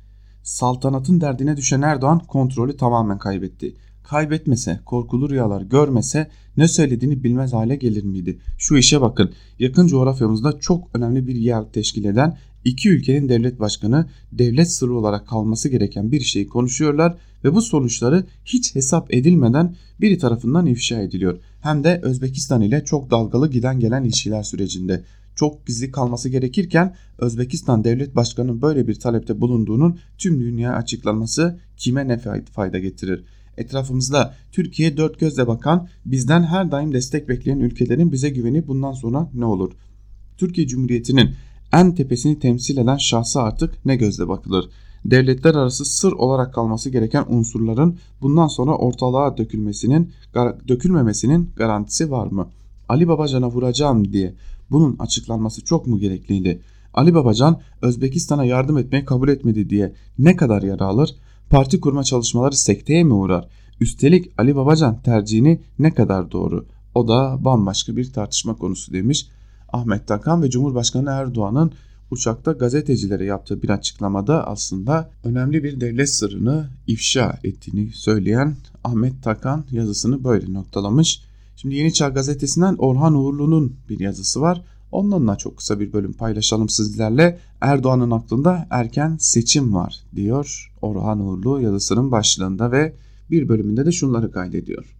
Saltanatın derdine düşen Erdoğan kontrolü tamamen kaybetti kaybetmese, korkulu rüyalar görmese ne söylediğini bilmez hale gelir miydi? Şu işe bakın. Yakın coğrafyamızda çok önemli bir yer teşkil eden iki ülkenin devlet başkanı devlet sırrı olarak kalması gereken bir şeyi konuşuyorlar ve bu sonuçları hiç hesap edilmeden biri tarafından ifşa ediliyor. Hem de Özbekistan ile çok dalgalı giden gelen ilişkiler sürecinde. Çok gizli kalması gerekirken Özbekistan devlet başkanının böyle bir talepte bulunduğunun tüm dünyaya açıklanması kime ne fayda getirir? Etrafımızda Türkiye dört gözle bakan, bizden her daim destek bekleyen ülkelerin bize güveni bundan sonra ne olur? Türkiye Cumhuriyeti'nin en tepesini temsil eden şahsa artık ne gözle bakılır? Devletler arası sır olarak kalması gereken unsurların bundan sonra ortalığa dökülmesinin dökülmemesinin garantisi var mı? Ali Babacan'a vuracağım diye bunun açıklanması çok mu gerekliydi? Ali Babacan Özbekistan'a yardım etmeyi kabul etmedi diye ne kadar yara alır? Parti kurma çalışmaları sekteye mi uğrar? Üstelik Ali Babacan tercihini ne kadar doğru? O da bambaşka bir tartışma konusu demiş. Ahmet Takan ve Cumhurbaşkanı Erdoğan'ın uçakta gazetecilere yaptığı bir açıklamada aslında önemli bir devlet sırrını ifşa ettiğini söyleyen Ahmet Takan yazısını böyle noktalamış. Şimdi Yeni Çağ gazetesinden Orhan Uğurlu'nun bir yazısı var. Ondan da çok kısa bir bölüm paylaşalım sizlerle. Erdoğan'ın aklında erken seçim var diyor Orhan Uğurlu yazısının başlığında ve bir bölümünde de şunları kaydediyor.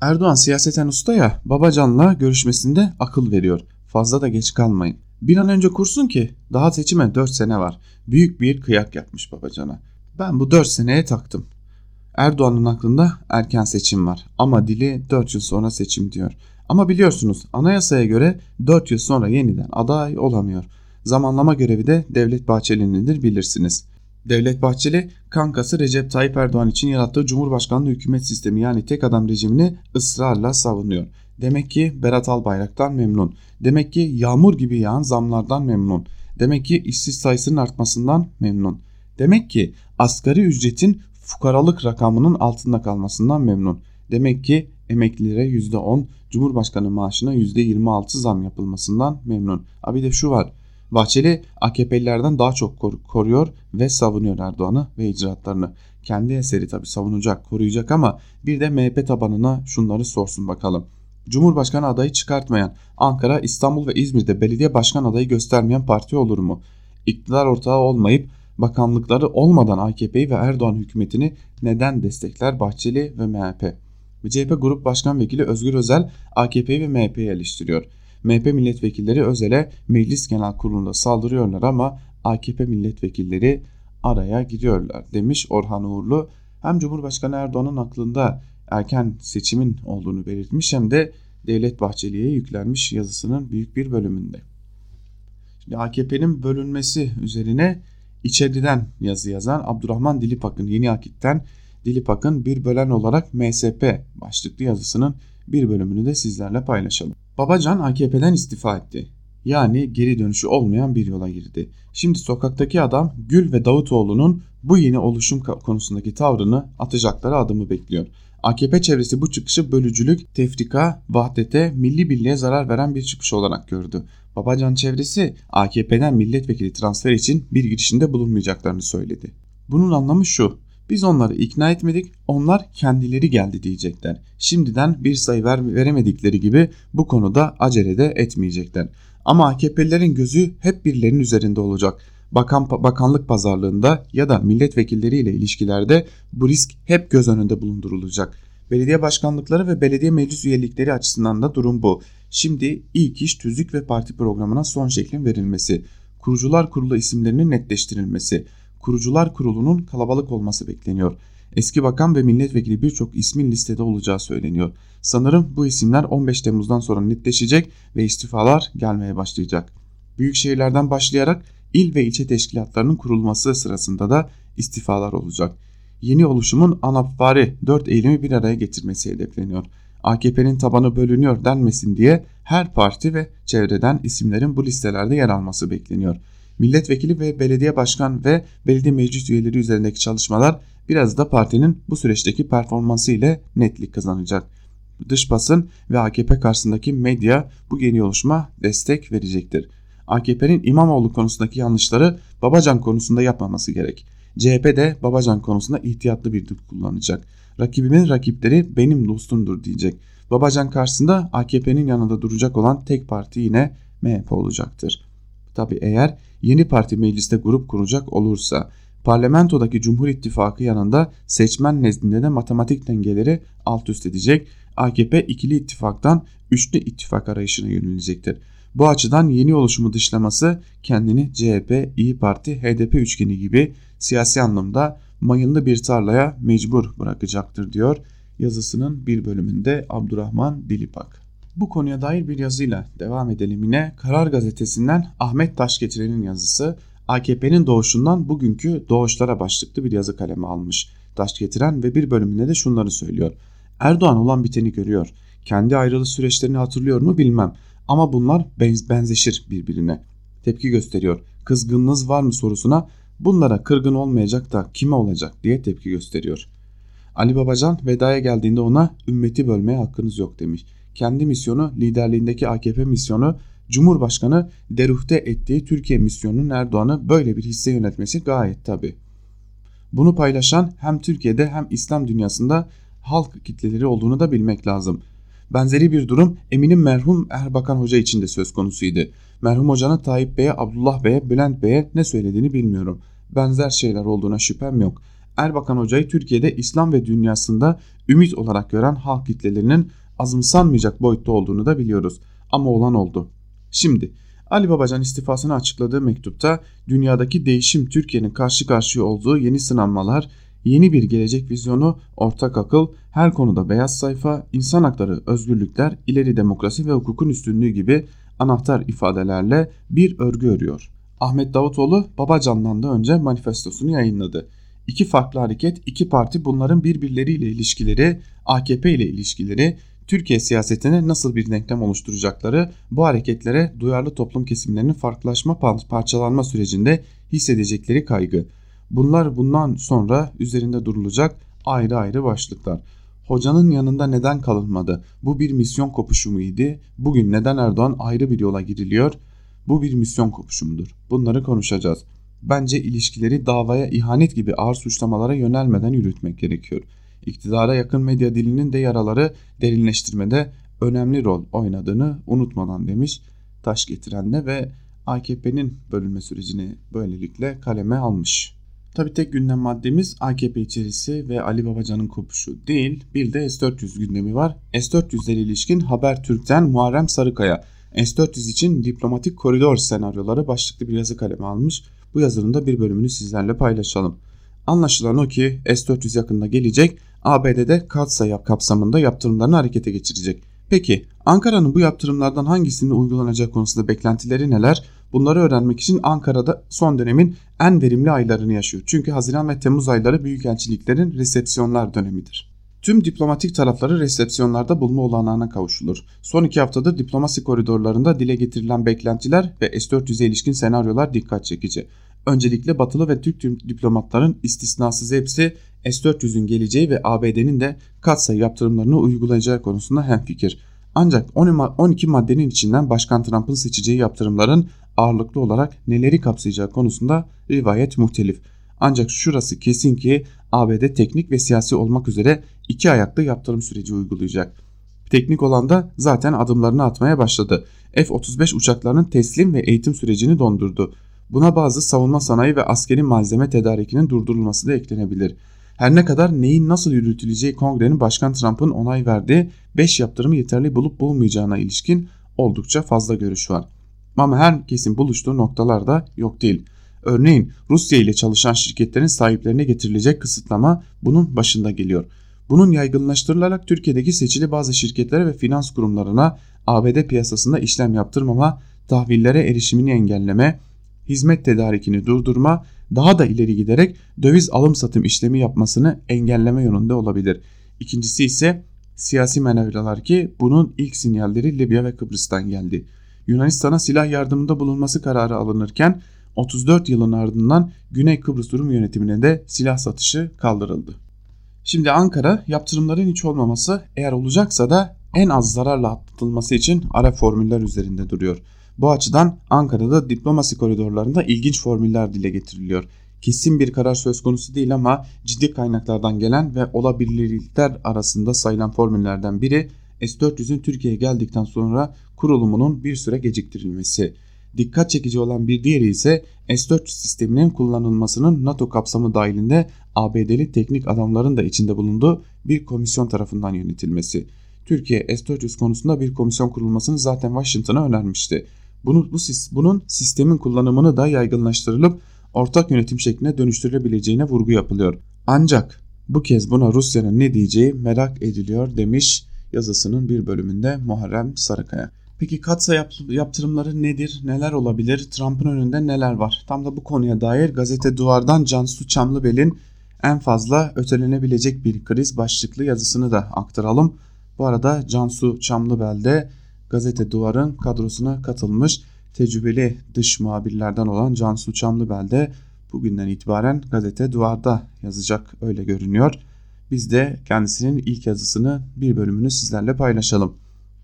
Erdoğan siyaseten usta ya Babacan'la görüşmesinde akıl veriyor. Fazla da geç kalmayın. Bir an önce kursun ki daha seçime 4 sene var. Büyük bir kıyak yapmış Babacan'a. Ben bu 4 seneye taktım. Erdoğan'ın aklında erken seçim var ama dili 4 yıl sonra seçim diyor. Ama biliyorsunuz anayasaya göre 4 yıl sonra yeniden aday olamıyor. Zamanlama görevi de Devlet Bahçeli'nindir bilirsiniz. Devlet Bahçeli kankası Recep Tayyip Erdoğan için yarattığı Cumhurbaşkanlığı hükümet sistemi yani tek adam rejimini ısrarla savunuyor. Demek ki Berat Albayrak'tan memnun. Demek ki yağmur gibi yağan zamlardan memnun. Demek ki işsiz sayısının artmasından memnun. Demek ki asgari ücretin fukaralık rakamının altında kalmasından memnun. Demek ki emeklilere %10, Cumhurbaşkanı maaşına %26 zam yapılmasından memnun. Abi de şu var. Bahçeli AKP'lilerden daha çok kor koruyor ve savunuyor Erdoğan'ı ve icraatlarını. Kendi eseri tabi savunacak, koruyacak ama bir de MHP tabanına şunları sorsun bakalım. Cumhurbaşkanı adayı çıkartmayan, Ankara, İstanbul ve İzmir'de belediye başkan adayı göstermeyen parti olur mu? İktidar ortağı olmayıp bakanlıkları olmadan AKP'yi ve Erdoğan hükümetini neden destekler Bahçeli ve MHP? CHP Grup Başkan Vekili Özgür Özel AKP'yi ve MHP'yi eleştiriyor. MHP milletvekilleri Özel'e Meclis Genel Kurulu'nda saldırıyorlar ama AKP milletvekilleri araya giriyorlar demiş Orhan Uğurlu. Hem Cumhurbaşkanı Erdoğan'ın aklında erken seçimin olduğunu belirtmiş hem de Devlet Bahçeli'ye yüklenmiş yazısının büyük bir bölümünde. Şimdi AKP'nin bölünmesi üzerine içeriden yazı yazan Abdurrahman Dilipak'ın Yeni Akit'ten Dilipak'ın bir bölen olarak MSP başlıklı yazısının bir bölümünü de sizlerle paylaşalım. Babacan AKP'den istifa etti. Yani geri dönüşü olmayan bir yola girdi. Şimdi sokaktaki adam Gül ve Davutoğlu'nun bu yeni oluşum konusundaki tavrını atacakları adımı bekliyor. AKP çevresi bu çıkışı bölücülük, tefrika, vahdete, milli birliğe zarar veren bir çıkış olarak gördü. Babacan çevresi AKP'den milletvekili transfer için bir girişinde bulunmayacaklarını söyledi. Bunun anlamı şu. Biz onları ikna etmedik, onlar kendileri geldi diyecekler. Şimdiden bir sayı ver, veremedikleri gibi bu konuda acele de etmeyecekler. Ama AKP'lilerin gözü hep birilerinin üzerinde olacak. Bakan, bakanlık pazarlığında ya da milletvekilleriyle ilişkilerde bu risk hep göz önünde bulundurulacak. Belediye başkanlıkları ve belediye meclis üyelikleri açısından da durum bu. Şimdi ilk iş tüzük ve parti programına son şeklin verilmesi, kurucular kurulu isimlerinin netleştirilmesi, kurucular kurulunun kalabalık olması bekleniyor. Eski bakan ve milletvekili birçok ismin listede olacağı söyleniyor. Sanırım bu isimler 15 Temmuz'dan sonra netleşecek ve istifalar gelmeye başlayacak. Büyük şehirlerden başlayarak il ve ilçe teşkilatlarının kurulması sırasında da istifalar olacak. Yeni oluşumun anapvari 4 eylemi bir araya getirmesi hedefleniyor. AKP'nin tabanı bölünüyor denmesin diye her parti ve çevreden isimlerin bu listelerde yer alması bekleniyor. Milletvekili ve belediye başkan ve belediye meclis üyeleri üzerindeki çalışmalar biraz da partinin bu süreçteki performansı ile netlik kazanacak. Dış basın ve AKP karşısındaki medya bu yeni oluşuma destek verecektir. AKP'nin İmamoğlu konusundaki yanlışları Babacan konusunda yapmaması gerek. CHP de Babacan konusunda ihtiyatlı bir dil kullanacak. Rakibimin rakipleri benim dostumdur diyecek. Babacan karşısında AKP'nin yanında duracak olan tek parti yine MHP olacaktır. Tabi eğer yeni parti mecliste grup kuracak olursa parlamentodaki Cumhur İttifakı yanında seçmen nezdinde de matematik dengeleri alt üst edecek. AKP ikili ittifaktan üçlü ittifak arayışına yönelecektir. Bu açıdan yeni oluşumu dışlaması kendini CHP, İyi Parti, HDP üçgeni gibi siyasi anlamda mayınlı bir tarlaya mecbur bırakacaktır diyor yazısının bir bölümünde Abdurrahman Dilipak. Bu konuya dair bir yazıyla devam edelim yine. Karar Gazetesi'nden Ahmet Taşgetiren'in yazısı AKP'nin doğuşundan bugünkü doğuşlara başlıklı bir yazı kalemi almış. Taşgetiren ve bir bölümünde de şunları söylüyor. Erdoğan olan biteni görüyor. Kendi ayrılık süreçlerini hatırlıyor mu bilmem ama bunlar benz benzeşir birbirine. Tepki gösteriyor. Kızgınlığınız var mı sorusuna bunlara kırgın olmayacak da kime olacak diye tepki gösteriyor. Ali Babacan vedaya geldiğinde ona ümmeti bölmeye hakkınız yok demiş. Kendi misyonu liderliğindeki AKP misyonu Cumhurbaşkanı deruhte ettiği Türkiye misyonunun Erdoğan'ı böyle bir hisse yönetmesi gayet tabi. Bunu paylaşan hem Türkiye'de hem İslam dünyasında halk kitleleri olduğunu da bilmek lazım. Benzeri bir durum eminim merhum Erbakan Hoca için de söz konusuydu. Merhum hocanın Tayyip Bey'e, Abdullah Bey'e, Bülent Bey'e ne söylediğini bilmiyorum. Benzer şeyler olduğuna şüphem yok. Erbakan Hoca'yı Türkiye'de İslam ve dünyasında ümit olarak gören halk kitlelerinin azımsanmayacak boyutta olduğunu da biliyoruz. Ama olan oldu. Şimdi Ali Babacan istifasını açıkladığı mektupta dünyadaki değişim Türkiye'nin karşı karşıya olduğu yeni sınanmalar, yeni bir gelecek vizyonu, ortak akıl, her konuda beyaz sayfa, insan hakları, özgürlükler, ileri demokrasi ve hukukun üstünlüğü gibi anahtar ifadelerle bir örgü örüyor. Ahmet Davutoğlu Babacan'dan da önce manifestosunu yayınladı. İki farklı hareket, iki parti bunların birbirleriyle ilişkileri, AKP ile ilişkileri, Türkiye siyasetine nasıl bir denklem oluşturacakları bu hareketlere duyarlı toplum kesimlerinin farklılaşma parçalanma sürecinde hissedecekleri kaygı. Bunlar bundan sonra üzerinde durulacak ayrı ayrı başlıklar. Hocanın yanında neden kalınmadı? Bu bir misyon kopuşu muydu? Bugün neden Erdoğan ayrı bir yola giriliyor? Bu bir misyon kopuşumudur. Bunları konuşacağız. Bence ilişkileri davaya ihanet gibi ağır suçlamalara yönelmeden yürütmek gerekiyor. İktidara yakın medya dilinin de yaraları derinleştirmede önemli rol oynadığını unutmadan demiş taş getirenle ve AKP'nin bölünme sürecini böylelikle kaleme almış. Tabi tek gündem maddemiz AKP içerisi ve Ali Babacan'ın kopuşu değil bir de S-400 gündemi var. S-400'lere ilişkin Habertürk'ten Muharrem Sarıkaya S-400 için diplomatik koridor senaryoları başlıklı bir yazı kalemi almış. Bu yazının da bir bölümünü sizlerle paylaşalım. Anlaşılan o ki S-400 yakında gelecek, ABD'de katsayı kapsamında yaptırımlarını harekete geçirecek. Peki Ankara'nın bu yaptırımlardan hangisinin uygulanacak konusunda beklentileri neler? Bunları öğrenmek için Ankara'da son dönemin en verimli aylarını yaşıyor. Çünkü Haziran ve Temmuz ayları büyükelçiliklerin resepsiyonlar dönemidir. Tüm diplomatik tarafları resepsiyonlarda bulma olanağına kavuşulur. Son iki haftadır diplomasi koridorlarında dile getirilen beklentiler ve S-400'e ilişkin senaryolar dikkat çekici. Öncelikle batılı ve Türk diplomatların istisnasız hepsi S-400'ün geleceği ve ABD'nin de katsayı yaptırımlarını uygulayacağı konusunda hemfikir. Ancak 12 maddenin içinden Başkan Trump'ın seçeceği yaptırımların ağırlıklı olarak neleri kapsayacağı konusunda rivayet muhtelif. Ancak şurası kesin ki ABD teknik ve siyasi olmak üzere iki ayaklı yaptırım süreci uygulayacak. Teknik olan da zaten adımlarını atmaya başladı. F-35 uçaklarının teslim ve eğitim sürecini dondurdu. Buna bazı savunma sanayi ve askeri malzeme tedarikinin durdurulması da eklenebilir. Her ne kadar neyin nasıl yürütüleceği kongrenin Başkan Trump'ın onay verdiği 5 yaptırımı yeterli bulup bulmayacağına ilişkin oldukça fazla görüş var. Ama herkesin buluştuğu noktalar da yok değil. Örneğin Rusya ile çalışan şirketlerin sahiplerine getirilecek kısıtlama bunun başında geliyor. Bunun yaygınlaştırılarak Türkiye'deki seçili bazı şirketlere ve finans kurumlarına ABD piyasasında işlem yaptırmama, tahvillere erişimini engelleme, hizmet tedarikini durdurma, daha da ileri giderek döviz alım satım işlemi yapmasını engelleme yönünde olabilir. İkincisi ise siyasi manevralar ki bunun ilk sinyalleri Libya ve Kıbrıs'tan geldi. Yunanistan'a silah yardımında bulunması kararı alınırken 34 yılın ardından Güney Kıbrıs Rum yönetimine de silah satışı kaldırıldı. Şimdi Ankara yaptırımların hiç olmaması eğer olacaksa da en az zararla atlatılması için ara formüller üzerinde duruyor. Bu açıdan Ankara'da diplomasi koridorlarında ilginç formüller dile getiriliyor. Kesin bir karar söz konusu değil ama ciddi kaynaklardan gelen ve olabilirlikler arasında sayılan formüllerden biri S-400'ün Türkiye'ye geldikten sonra kurulumunun bir süre geciktirilmesi. Dikkat çekici olan bir diğeri ise S-400 sisteminin kullanılmasının NATO kapsamı dahilinde ABD'li teknik adamların da içinde bulunduğu bir komisyon tarafından yönetilmesi. Türkiye S-400 konusunda bir komisyon kurulmasını zaten Washington'a önermişti. Bunu, bu, bunun sistemin kullanımını da yaygınlaştırılıp ortak yönetim şekline dönüştürülebileceğine vurgu yapılıyor. Ancak bu kez buna Rusya'nın ne diyeceği merak ediliyor demiş yazısının bir bölümünde Muharrem Sarıkaya. Peki katsa yap yaptırımları nedir? Neler olabilir? Trump'ın önünde neler var? Tam da bu konuya dair gazete Duvar'dan Cansu Çamlıbel'in en fazla ötelenebilecek bir kriz başlıklı yazısını da aktaralım. Bu arada Cansu Çamlıbel de gazete Duvar'ın kadrosuna katılmış tecrübeli dış muhabirlerden olan Cansu Çamlıbel de bugünden itibaren gazete Duvar'da yazacak öyle görünüyor. Biz de kendisinin ilk yazısını bir bölümünü sizlerle paylaşalım.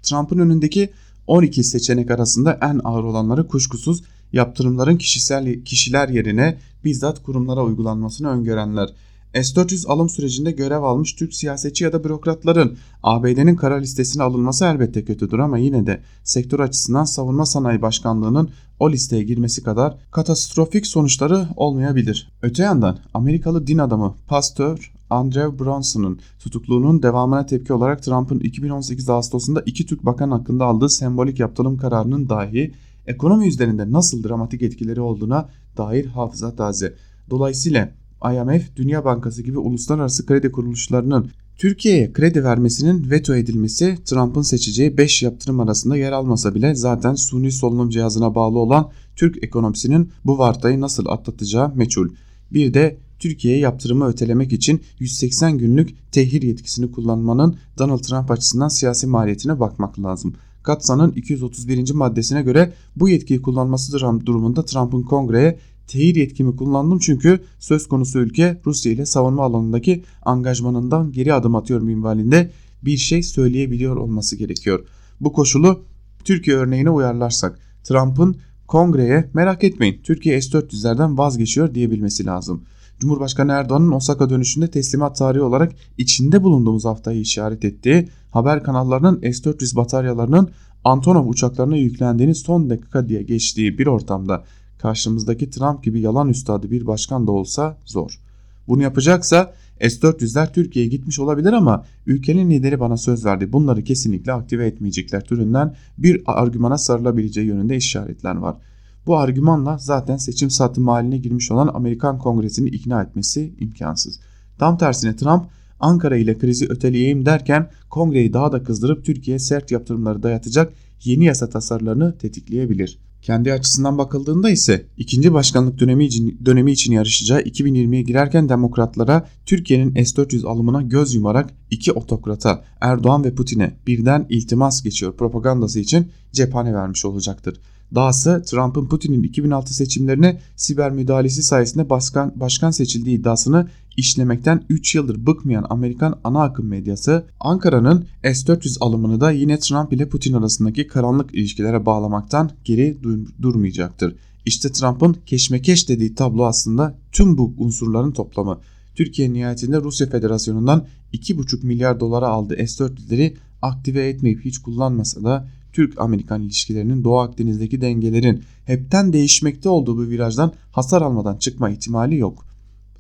Trump'ın önündeki 12 seçenek arasında en ağır olanları kuşkusuz yaptırımların kişisel kişiler yerine bizzat kurumlara uygulanmasını öngörenler. S-400 alım sürecinde görev almış Türk siyasetçi ya da bürokratların ABD'nin kara listesine alınması elbette kötüdür ama yine de sektör açısından savunma sanayi başkanlığının o listeye girmesi kadar katastrofik sonuçları olmayabilir. Öte yandan Amerikalı din adamı Pastor Andrew Bronson'un tutukluğunun devamına tepki olarak Trump'ın 2018 Ağustos'unda iki Türk bakan hakkında aldığı sembolik yaptırım kararının dahi ekonomi üzerinde nasıl dramatik etkileri olduğuna dair hafıza taze. Dolayısıyla IMF, Dünya Bankası gibi uluslararası kredi kuruluşlarının Türkiye'ye kredi vermesinin veto edilmesi Trump'ın seçeceği 5 yaptırım arasında yer almasa bile zaten suni solunum cihazına bağlı olan Türk ekonomisinin bu vartayı nasıl atlatacağı meçhul. Bir de Türkiye'ye yaptırımı ötelemek için 180 günlük tehir yetkisini kullanmanın Donald Trump açısından siyasi maliyetine bakmak lazım. Katsa'nın 231. maddesine göre bu yetkiyi kullanması durumunda Trump'ın kongreye tehir yetkimi kullandım çünkü söz konusu ülke Rusya ile savunma alanındaki angajmanından geri adım atıyor minvalinde bir şey söyleyebiliyor olması gerekiyor. Bu koşulu Türkiye örneğine uyarlarsak Trump'ın kongreye merak etmeyin Türkiye S-400'lerden vazgeçiyor diyebilmesi lazım. Cumhurbaşkanı Erdoğan'ın Osaka dönüşünde teslimat tarihi olarak içinde bulunduğumuz haftayı işaret ettiği haber kanallarının S-400 bataryalarının Antonov uçaklarına yüklendiğini son dakika diye geçtiği bir ortamda karşımızdaki Trump gibi yalan üstadı bir başkan da olsa zor. Bunu yapacaksa S-400'ler Türkiye'ye gitmiş olabilir ama ülkenin lideri bana söz verdi. Bunları kesinlikle aktive etmeyecekler türünden bir argümana sarılabileceği yönünde işaretler var. Bu argümanla zaten seçim satım haline girmiş olan Amerikan Kongresi'ni ikna etmesi imkansız. Tam tersine Trump Ankara ile krizi öteleyeyim derken kongreyi daha da kızdırıp Türkiye'ye sert yaptırımları dayatacak yeni yasa tasarılarını tetikleyebilir. Kendi açısından bakıldığında ise ikinci başkanlık dönemi için, dönemi için yarışacağı 2020'ye girerken demokratlara Türkiye'nin S-400 alımına göz yumarak iki otokrata Erdoğan ve Putin'e birden iltimas geçiyor propagandası için cephane vermiş olacaktır. Dahası Trump'ın Putin'in 2006 seçimlerine siber müdahalesi sayesinde başkan, başkan seçildiği iddiasını işlemekten 3 yıldır bıkmayan Amerikan ana akım medyası Ankara'nın S-400 alımını da yine Trump ile Putin arasındaki karanlık ilişkilere bağlamaktan geri durmayacaktır. İşte Trump'ın keşmekeş dediği tablo aslında tüm bu unsurların toplamı. Türkiye nihayetinde Rusya Federasyonu'ndan 2,5 milyar dolara aldığı S-400'leri aktive etmeyip hiç kullanmasa da Türk-Amerikan ilişkilerinin Doğu Akdeniz'deki dengelerin hepten değişmekte olduğu bu virajdan hasar almadan çıkma ihtimali yok.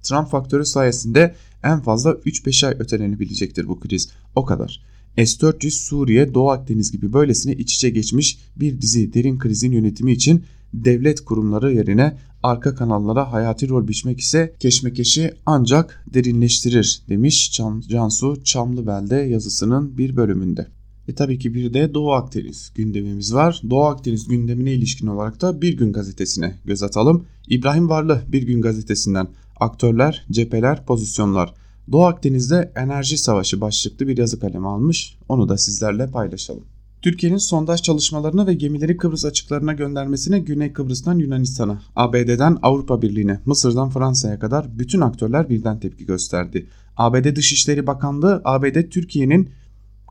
Trump faktörü sayesinde en fazla 3-5 ay ötelenebilecektir bu kriz. O kadar. S-400 Suriye, Doğu Akdeniz gibi böylesine iç içe geçmiş bir dizi derin krizin yönetimi için devlet kurumları yerine arka kanallara hayati rol biçmek ise keşmekeşi ancak derinleştirir demiş Cansu Çamlıbel'de yazısının bir bölümünde. E tabii ki bir de Doğu Akdeniz gündemimiz var. Doğu Akdeniz gündemine ilişkin olarak da Bir Gün Gazetesi'ne göz atalım. İbrahim Varlı Bir Gün Gazetesi'nden aktörler, cepheler, pozisyonlar. Doğu Akdeniz'de enerji savaşı başlıklı bir yazı kalemi almış. Onu da sizlerle paylaşalım. Türkiye'nin sondaj çalışmalarına ve gemileri Kıbrıs açıklarına göndermesine Güney Kıbrıs'tan Yunanistan'a, ABD'den Avrupa Birliği'ne, Mısır'dan Fransa'ya kadar bütün aktörler birden tepki gösterdi. ABD Dışişleri Bakanlığı ABD Türkiye'nin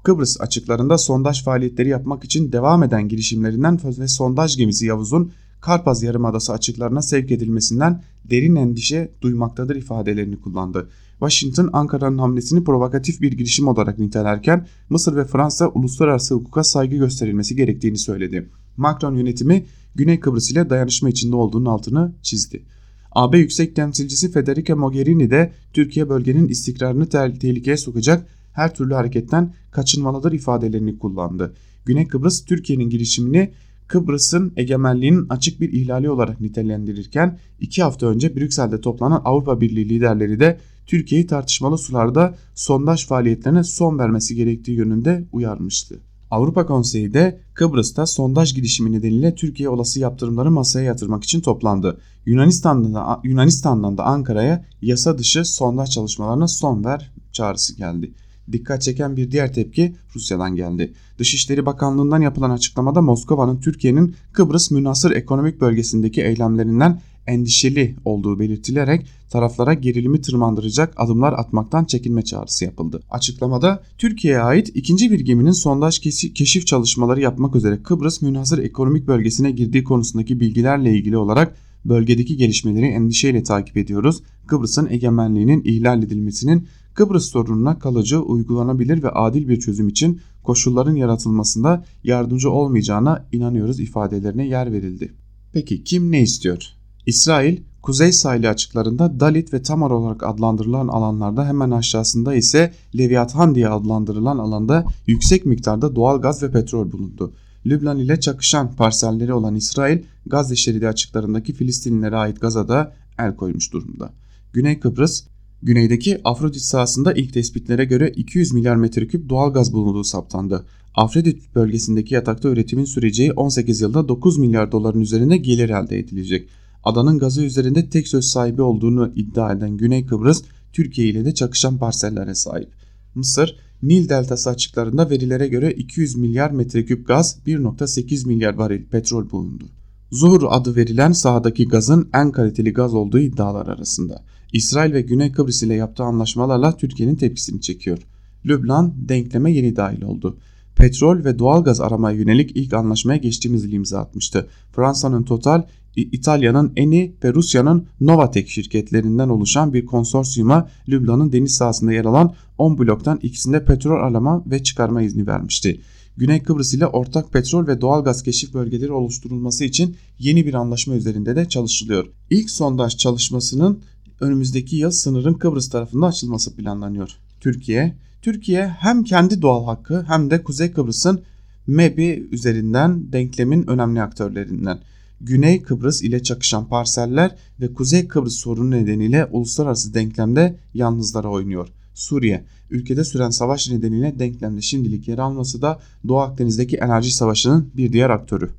Kıbrıs açıklarında sondaj faaliyetleri yapmak için devam eden girişimlerinden ve sondaj gemisi Yavuz'un Karpaz Yarımadası açıklarına sevk edilmesinden derin endişe duymaktadır ifadelerini kullandı. Washington Ankara'nın hamlesini provokatif bir girişim olarak nitelerken Mısır ve Fransa uluslararası hukuka saygı gösterilmesi gerektiğini söyledi. Macron yönetimi Güney Kıbrıs ile dayanışma içinde olduğunun altını çizdi. AB Yüksek Temsilcisi Federica Mogherini de Türkiye bölgenin istikrarını tehlikeye sokacak her türlü hareketten kaçınmalıdır ifadelerini kullandı. Güney Kıbrıs Türkiye'nin girişimini Kıbrıs'ın egemenliğinin açık bir ihlali olarak nitelendirirken iki hafta önce Brüksel'de toplanan Avrupa Birliği liderleri de Türkiye'yi tartışmalı sularda sondaj faaliyetlerine son vermesi gerektiği yönünde uyarmıştı. Avrupa Konseyi de Kıbrıs'ta sondaj girişimi nedeniyle Türkiye olası yaptırımları masaya yatırmak için toplandı. Yunanistan'dan da, Yunanistan'dan da Ankara'ya yasa dışı sondaj çalışmalarına son ver çağrısı geldi. Dikkat çeken bir diğer tepki Rusya'dan geldi. Dışişleri Bakanlığı'ndan yapılan açıklamada Moskova'nın Türkiye'nin Kıbrıs münasır ekonomik bölgesindeki eylemlerinden endişeli olduğu belirtilerek taraflara gerilimi tırmandıracak adımlar atmaktan çekinme çağrısı yapıldı. Açıklamada Türkiye'ye ait ikinci bir geminin sondaj keşif çalışmaları yapmak üzere Kıbrıs münhasır ekonomik bölgesine girdiği konusundaki bilgilerle ilgili olarak bölgedeki gelişmeleri endişeyle takip ediyoruz. Kıbrıs'ın egemenliğinin ihlal edilmesinin Kıbrıs sorununa kalıcı, uygulanabilir ve adil bir çözüm için koşulların yaratılmasında yardımcı olmayacağına inanıyoruz ifadelerine yer verildi. Peki kim ne istiyor? İsrail, kuzey sahili açıklarında Dalit ve Tamar olarak adlandırılan alanlarda hemen aşağısında ise Leviathan diye adlandırılan alanda yüksek miktarda doğal gaz ve petrol bulundu. Lübnan ile çakışan parselleri olan İsrail, Gazze şeridi açıklarındaki Filistinlilere ait Gaza'da el koymuş durumda. Güney Kıbrıs, Güneydeki Afrodit sahasında ilk tespitlere göre 200 milyar metreküp doğal gaz bulunduğu saptandı. Afrodit bölgesindeki yatakta üretimin süreceği 18 yılda 9 milyar doların üzerinde gelir elde edilecek. Adanın gazı üzerinde tek söz sahibi olduğunu iddia eden Güney Kıbrıs, Türkiye ile de çakışan parsellere sahip. Mısır, Nil deltası açıklarında verilere göre 200 milyar metreküp gaz, 1.8 milyar varil petrol bulundu. Zuhur adı verilen sahadaki gazın en kaliteli gaz olduğu iddialar arasında. İsrail ve Güney Kıbrıs ile yaptığı anlaşmalarla Türkiye'nin tepkisini çekiyor. Lübnan denkleme yeni dahil oldu. Petrol ve doğalgaz aramaya yönelik ilk anlaşmaya geçtiğimiz yıl imza atmıştı. Fransa'nın Total, İtalya'nın Eni ve Rusya'nın Novatek şirketlerinden oluşan bir konsorsiyuma Lübnan'ın deniz sahasında yer alan 10 bloktan ikisinde petrol arama ve çıkarma izni vermişti. Güney Kıbrıs ile ortak petrol ve doğalgaz keşif bölgeleri oluşturulması için yeni bir anlaşma üzerinde de çalışılıyor. İlk sondaj çalışmasının önümüzdeki yıl sınırın Kıbrıs tarafında açılması planlanıyor. Türkiye, Türkiye hem kendi doğal hakkı hem de Kuzey Kıbrıs'ın MEB'i üzerinden denklemin önemli aktörlerinden. Güney Kıbrıs ile çakışan parseller ve Kuzey Kıbrıs sorunu nedeniyle uluslararası denklemde yalnızlara oynuyor. Suriye, ülkede süren savaş nedeniyle denklemde şimdilik yer alması da Doğu Akdeniz'deki enerji savaşının bir diğer aktörü.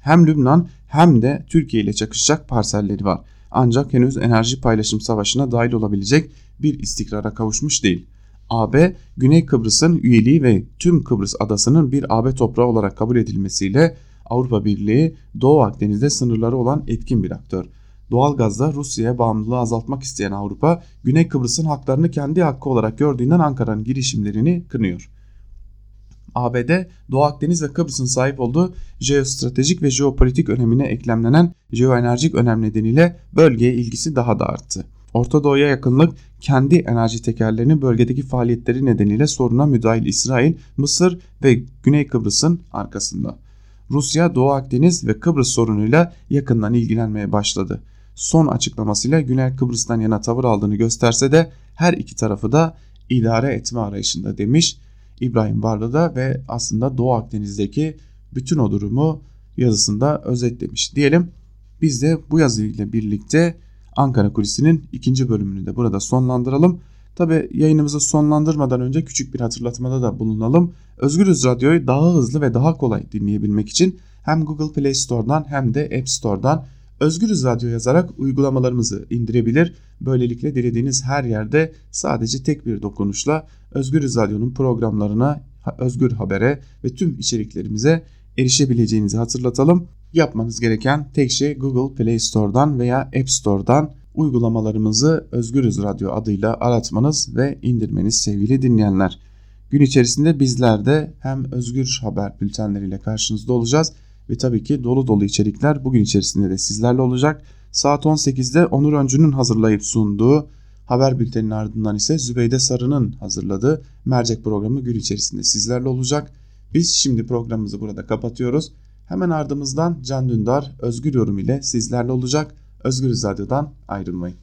Hem Lübnan hem de Türkiye ile çakışacak parselleri var. Ancak henüz enerji paylaşım savaşına dahil olabilecek bir istikrara kavuşmuş değil. AB, Güney Kıbrıs'ın üyeliği ve tüm Kıbrıs adasının bir AB toprağı olarak kabul edilmesiyle Avrupa Birliği Doğu Akdeniz'de sınırları olan etkin bir aktör. Doğalgazda Rusya'ya bağımlılığı azaltmak isteyen Avrupa, Güney Kıbrıs'ın haklarını kendi hakkı olarak gördüğünden Ankara'nın girişimlerini kınıyor. ABD, Doğu Akdeniz ve Kıbrıs'ın sahip olduğu jeostratejik ve jeopolitik önemine eklemlenen jeoenerjik önem nedeniyle bölgeye ilgisi daha da arttı. Orta Doğu'ya yakınlık kendi enerji tekerlerinin bölgedeki faaliyetleri nedeniyle soruna müdahil İsrail, Mısır ve Güney Kıbrıs'ın arkasında. Rusya Doğu Akdeniz ve Kıbrıs sorunuyla yakından ilgilenmeye başladı. Son açıklamasıyla Güney Kıbrıs'tan yana tavır aldığını gösterse de her iki tarafı da idare etme arayışında demiş İbrahim Varlı'da ve aslında Doğu Akdeniz'deki bütün o durumu yazısında özetlemiş diyelim. Biz de bu yazıyla birlikte Ankara Kulisi'nin ikinci bölümünü de burada sonlandıralım. Tabi yayınımızı sonlandırmadan önce küçük bir hatırlatmada da bulunalım. Özgürüz Radyo'yu daha hızlı ve daha kolay dinleyebilmek için hem Google Play Store'dan hem de App Store'dan Özgürüz Radyo yazarak uygulamalarımızı indirebilir. Böylelikle dilediğiniz her yerde sadece tek bir dokunuşla Özgürüz Radyo'nun programlarına, Özgür Haber'e ve tüm içeriklerimize erişebileceğinizi hatırlatalım. Yapmanız gereken tek şey Google Play Store'dan veya App Store'dan uygulamalarımızı Özgürüz Radyo adıyla aratmanız ve indirmeniz sevgili dinleyenler. Gün içerisinde bizler de hem Özgür Haber bültenleriyle karşınızda olacağız ve tabii ki dolu dolu içerikler bugün içerisinde de sizlerle olacak. Saat 18'de Onur Öncü'nün hazırlayıp sunduğu haber bülteninin ardından ise Zübeyde Sarı'nın hazırladığı mercek programı gün içerisinde sizlerle olacak. Biz şimdi programımızı burada kapatıyoruz. Hemen ardımızdan Can Dündar Özgür Yorum ile sizlerle olacak. Özgür Radyo'dan ayrılmayın.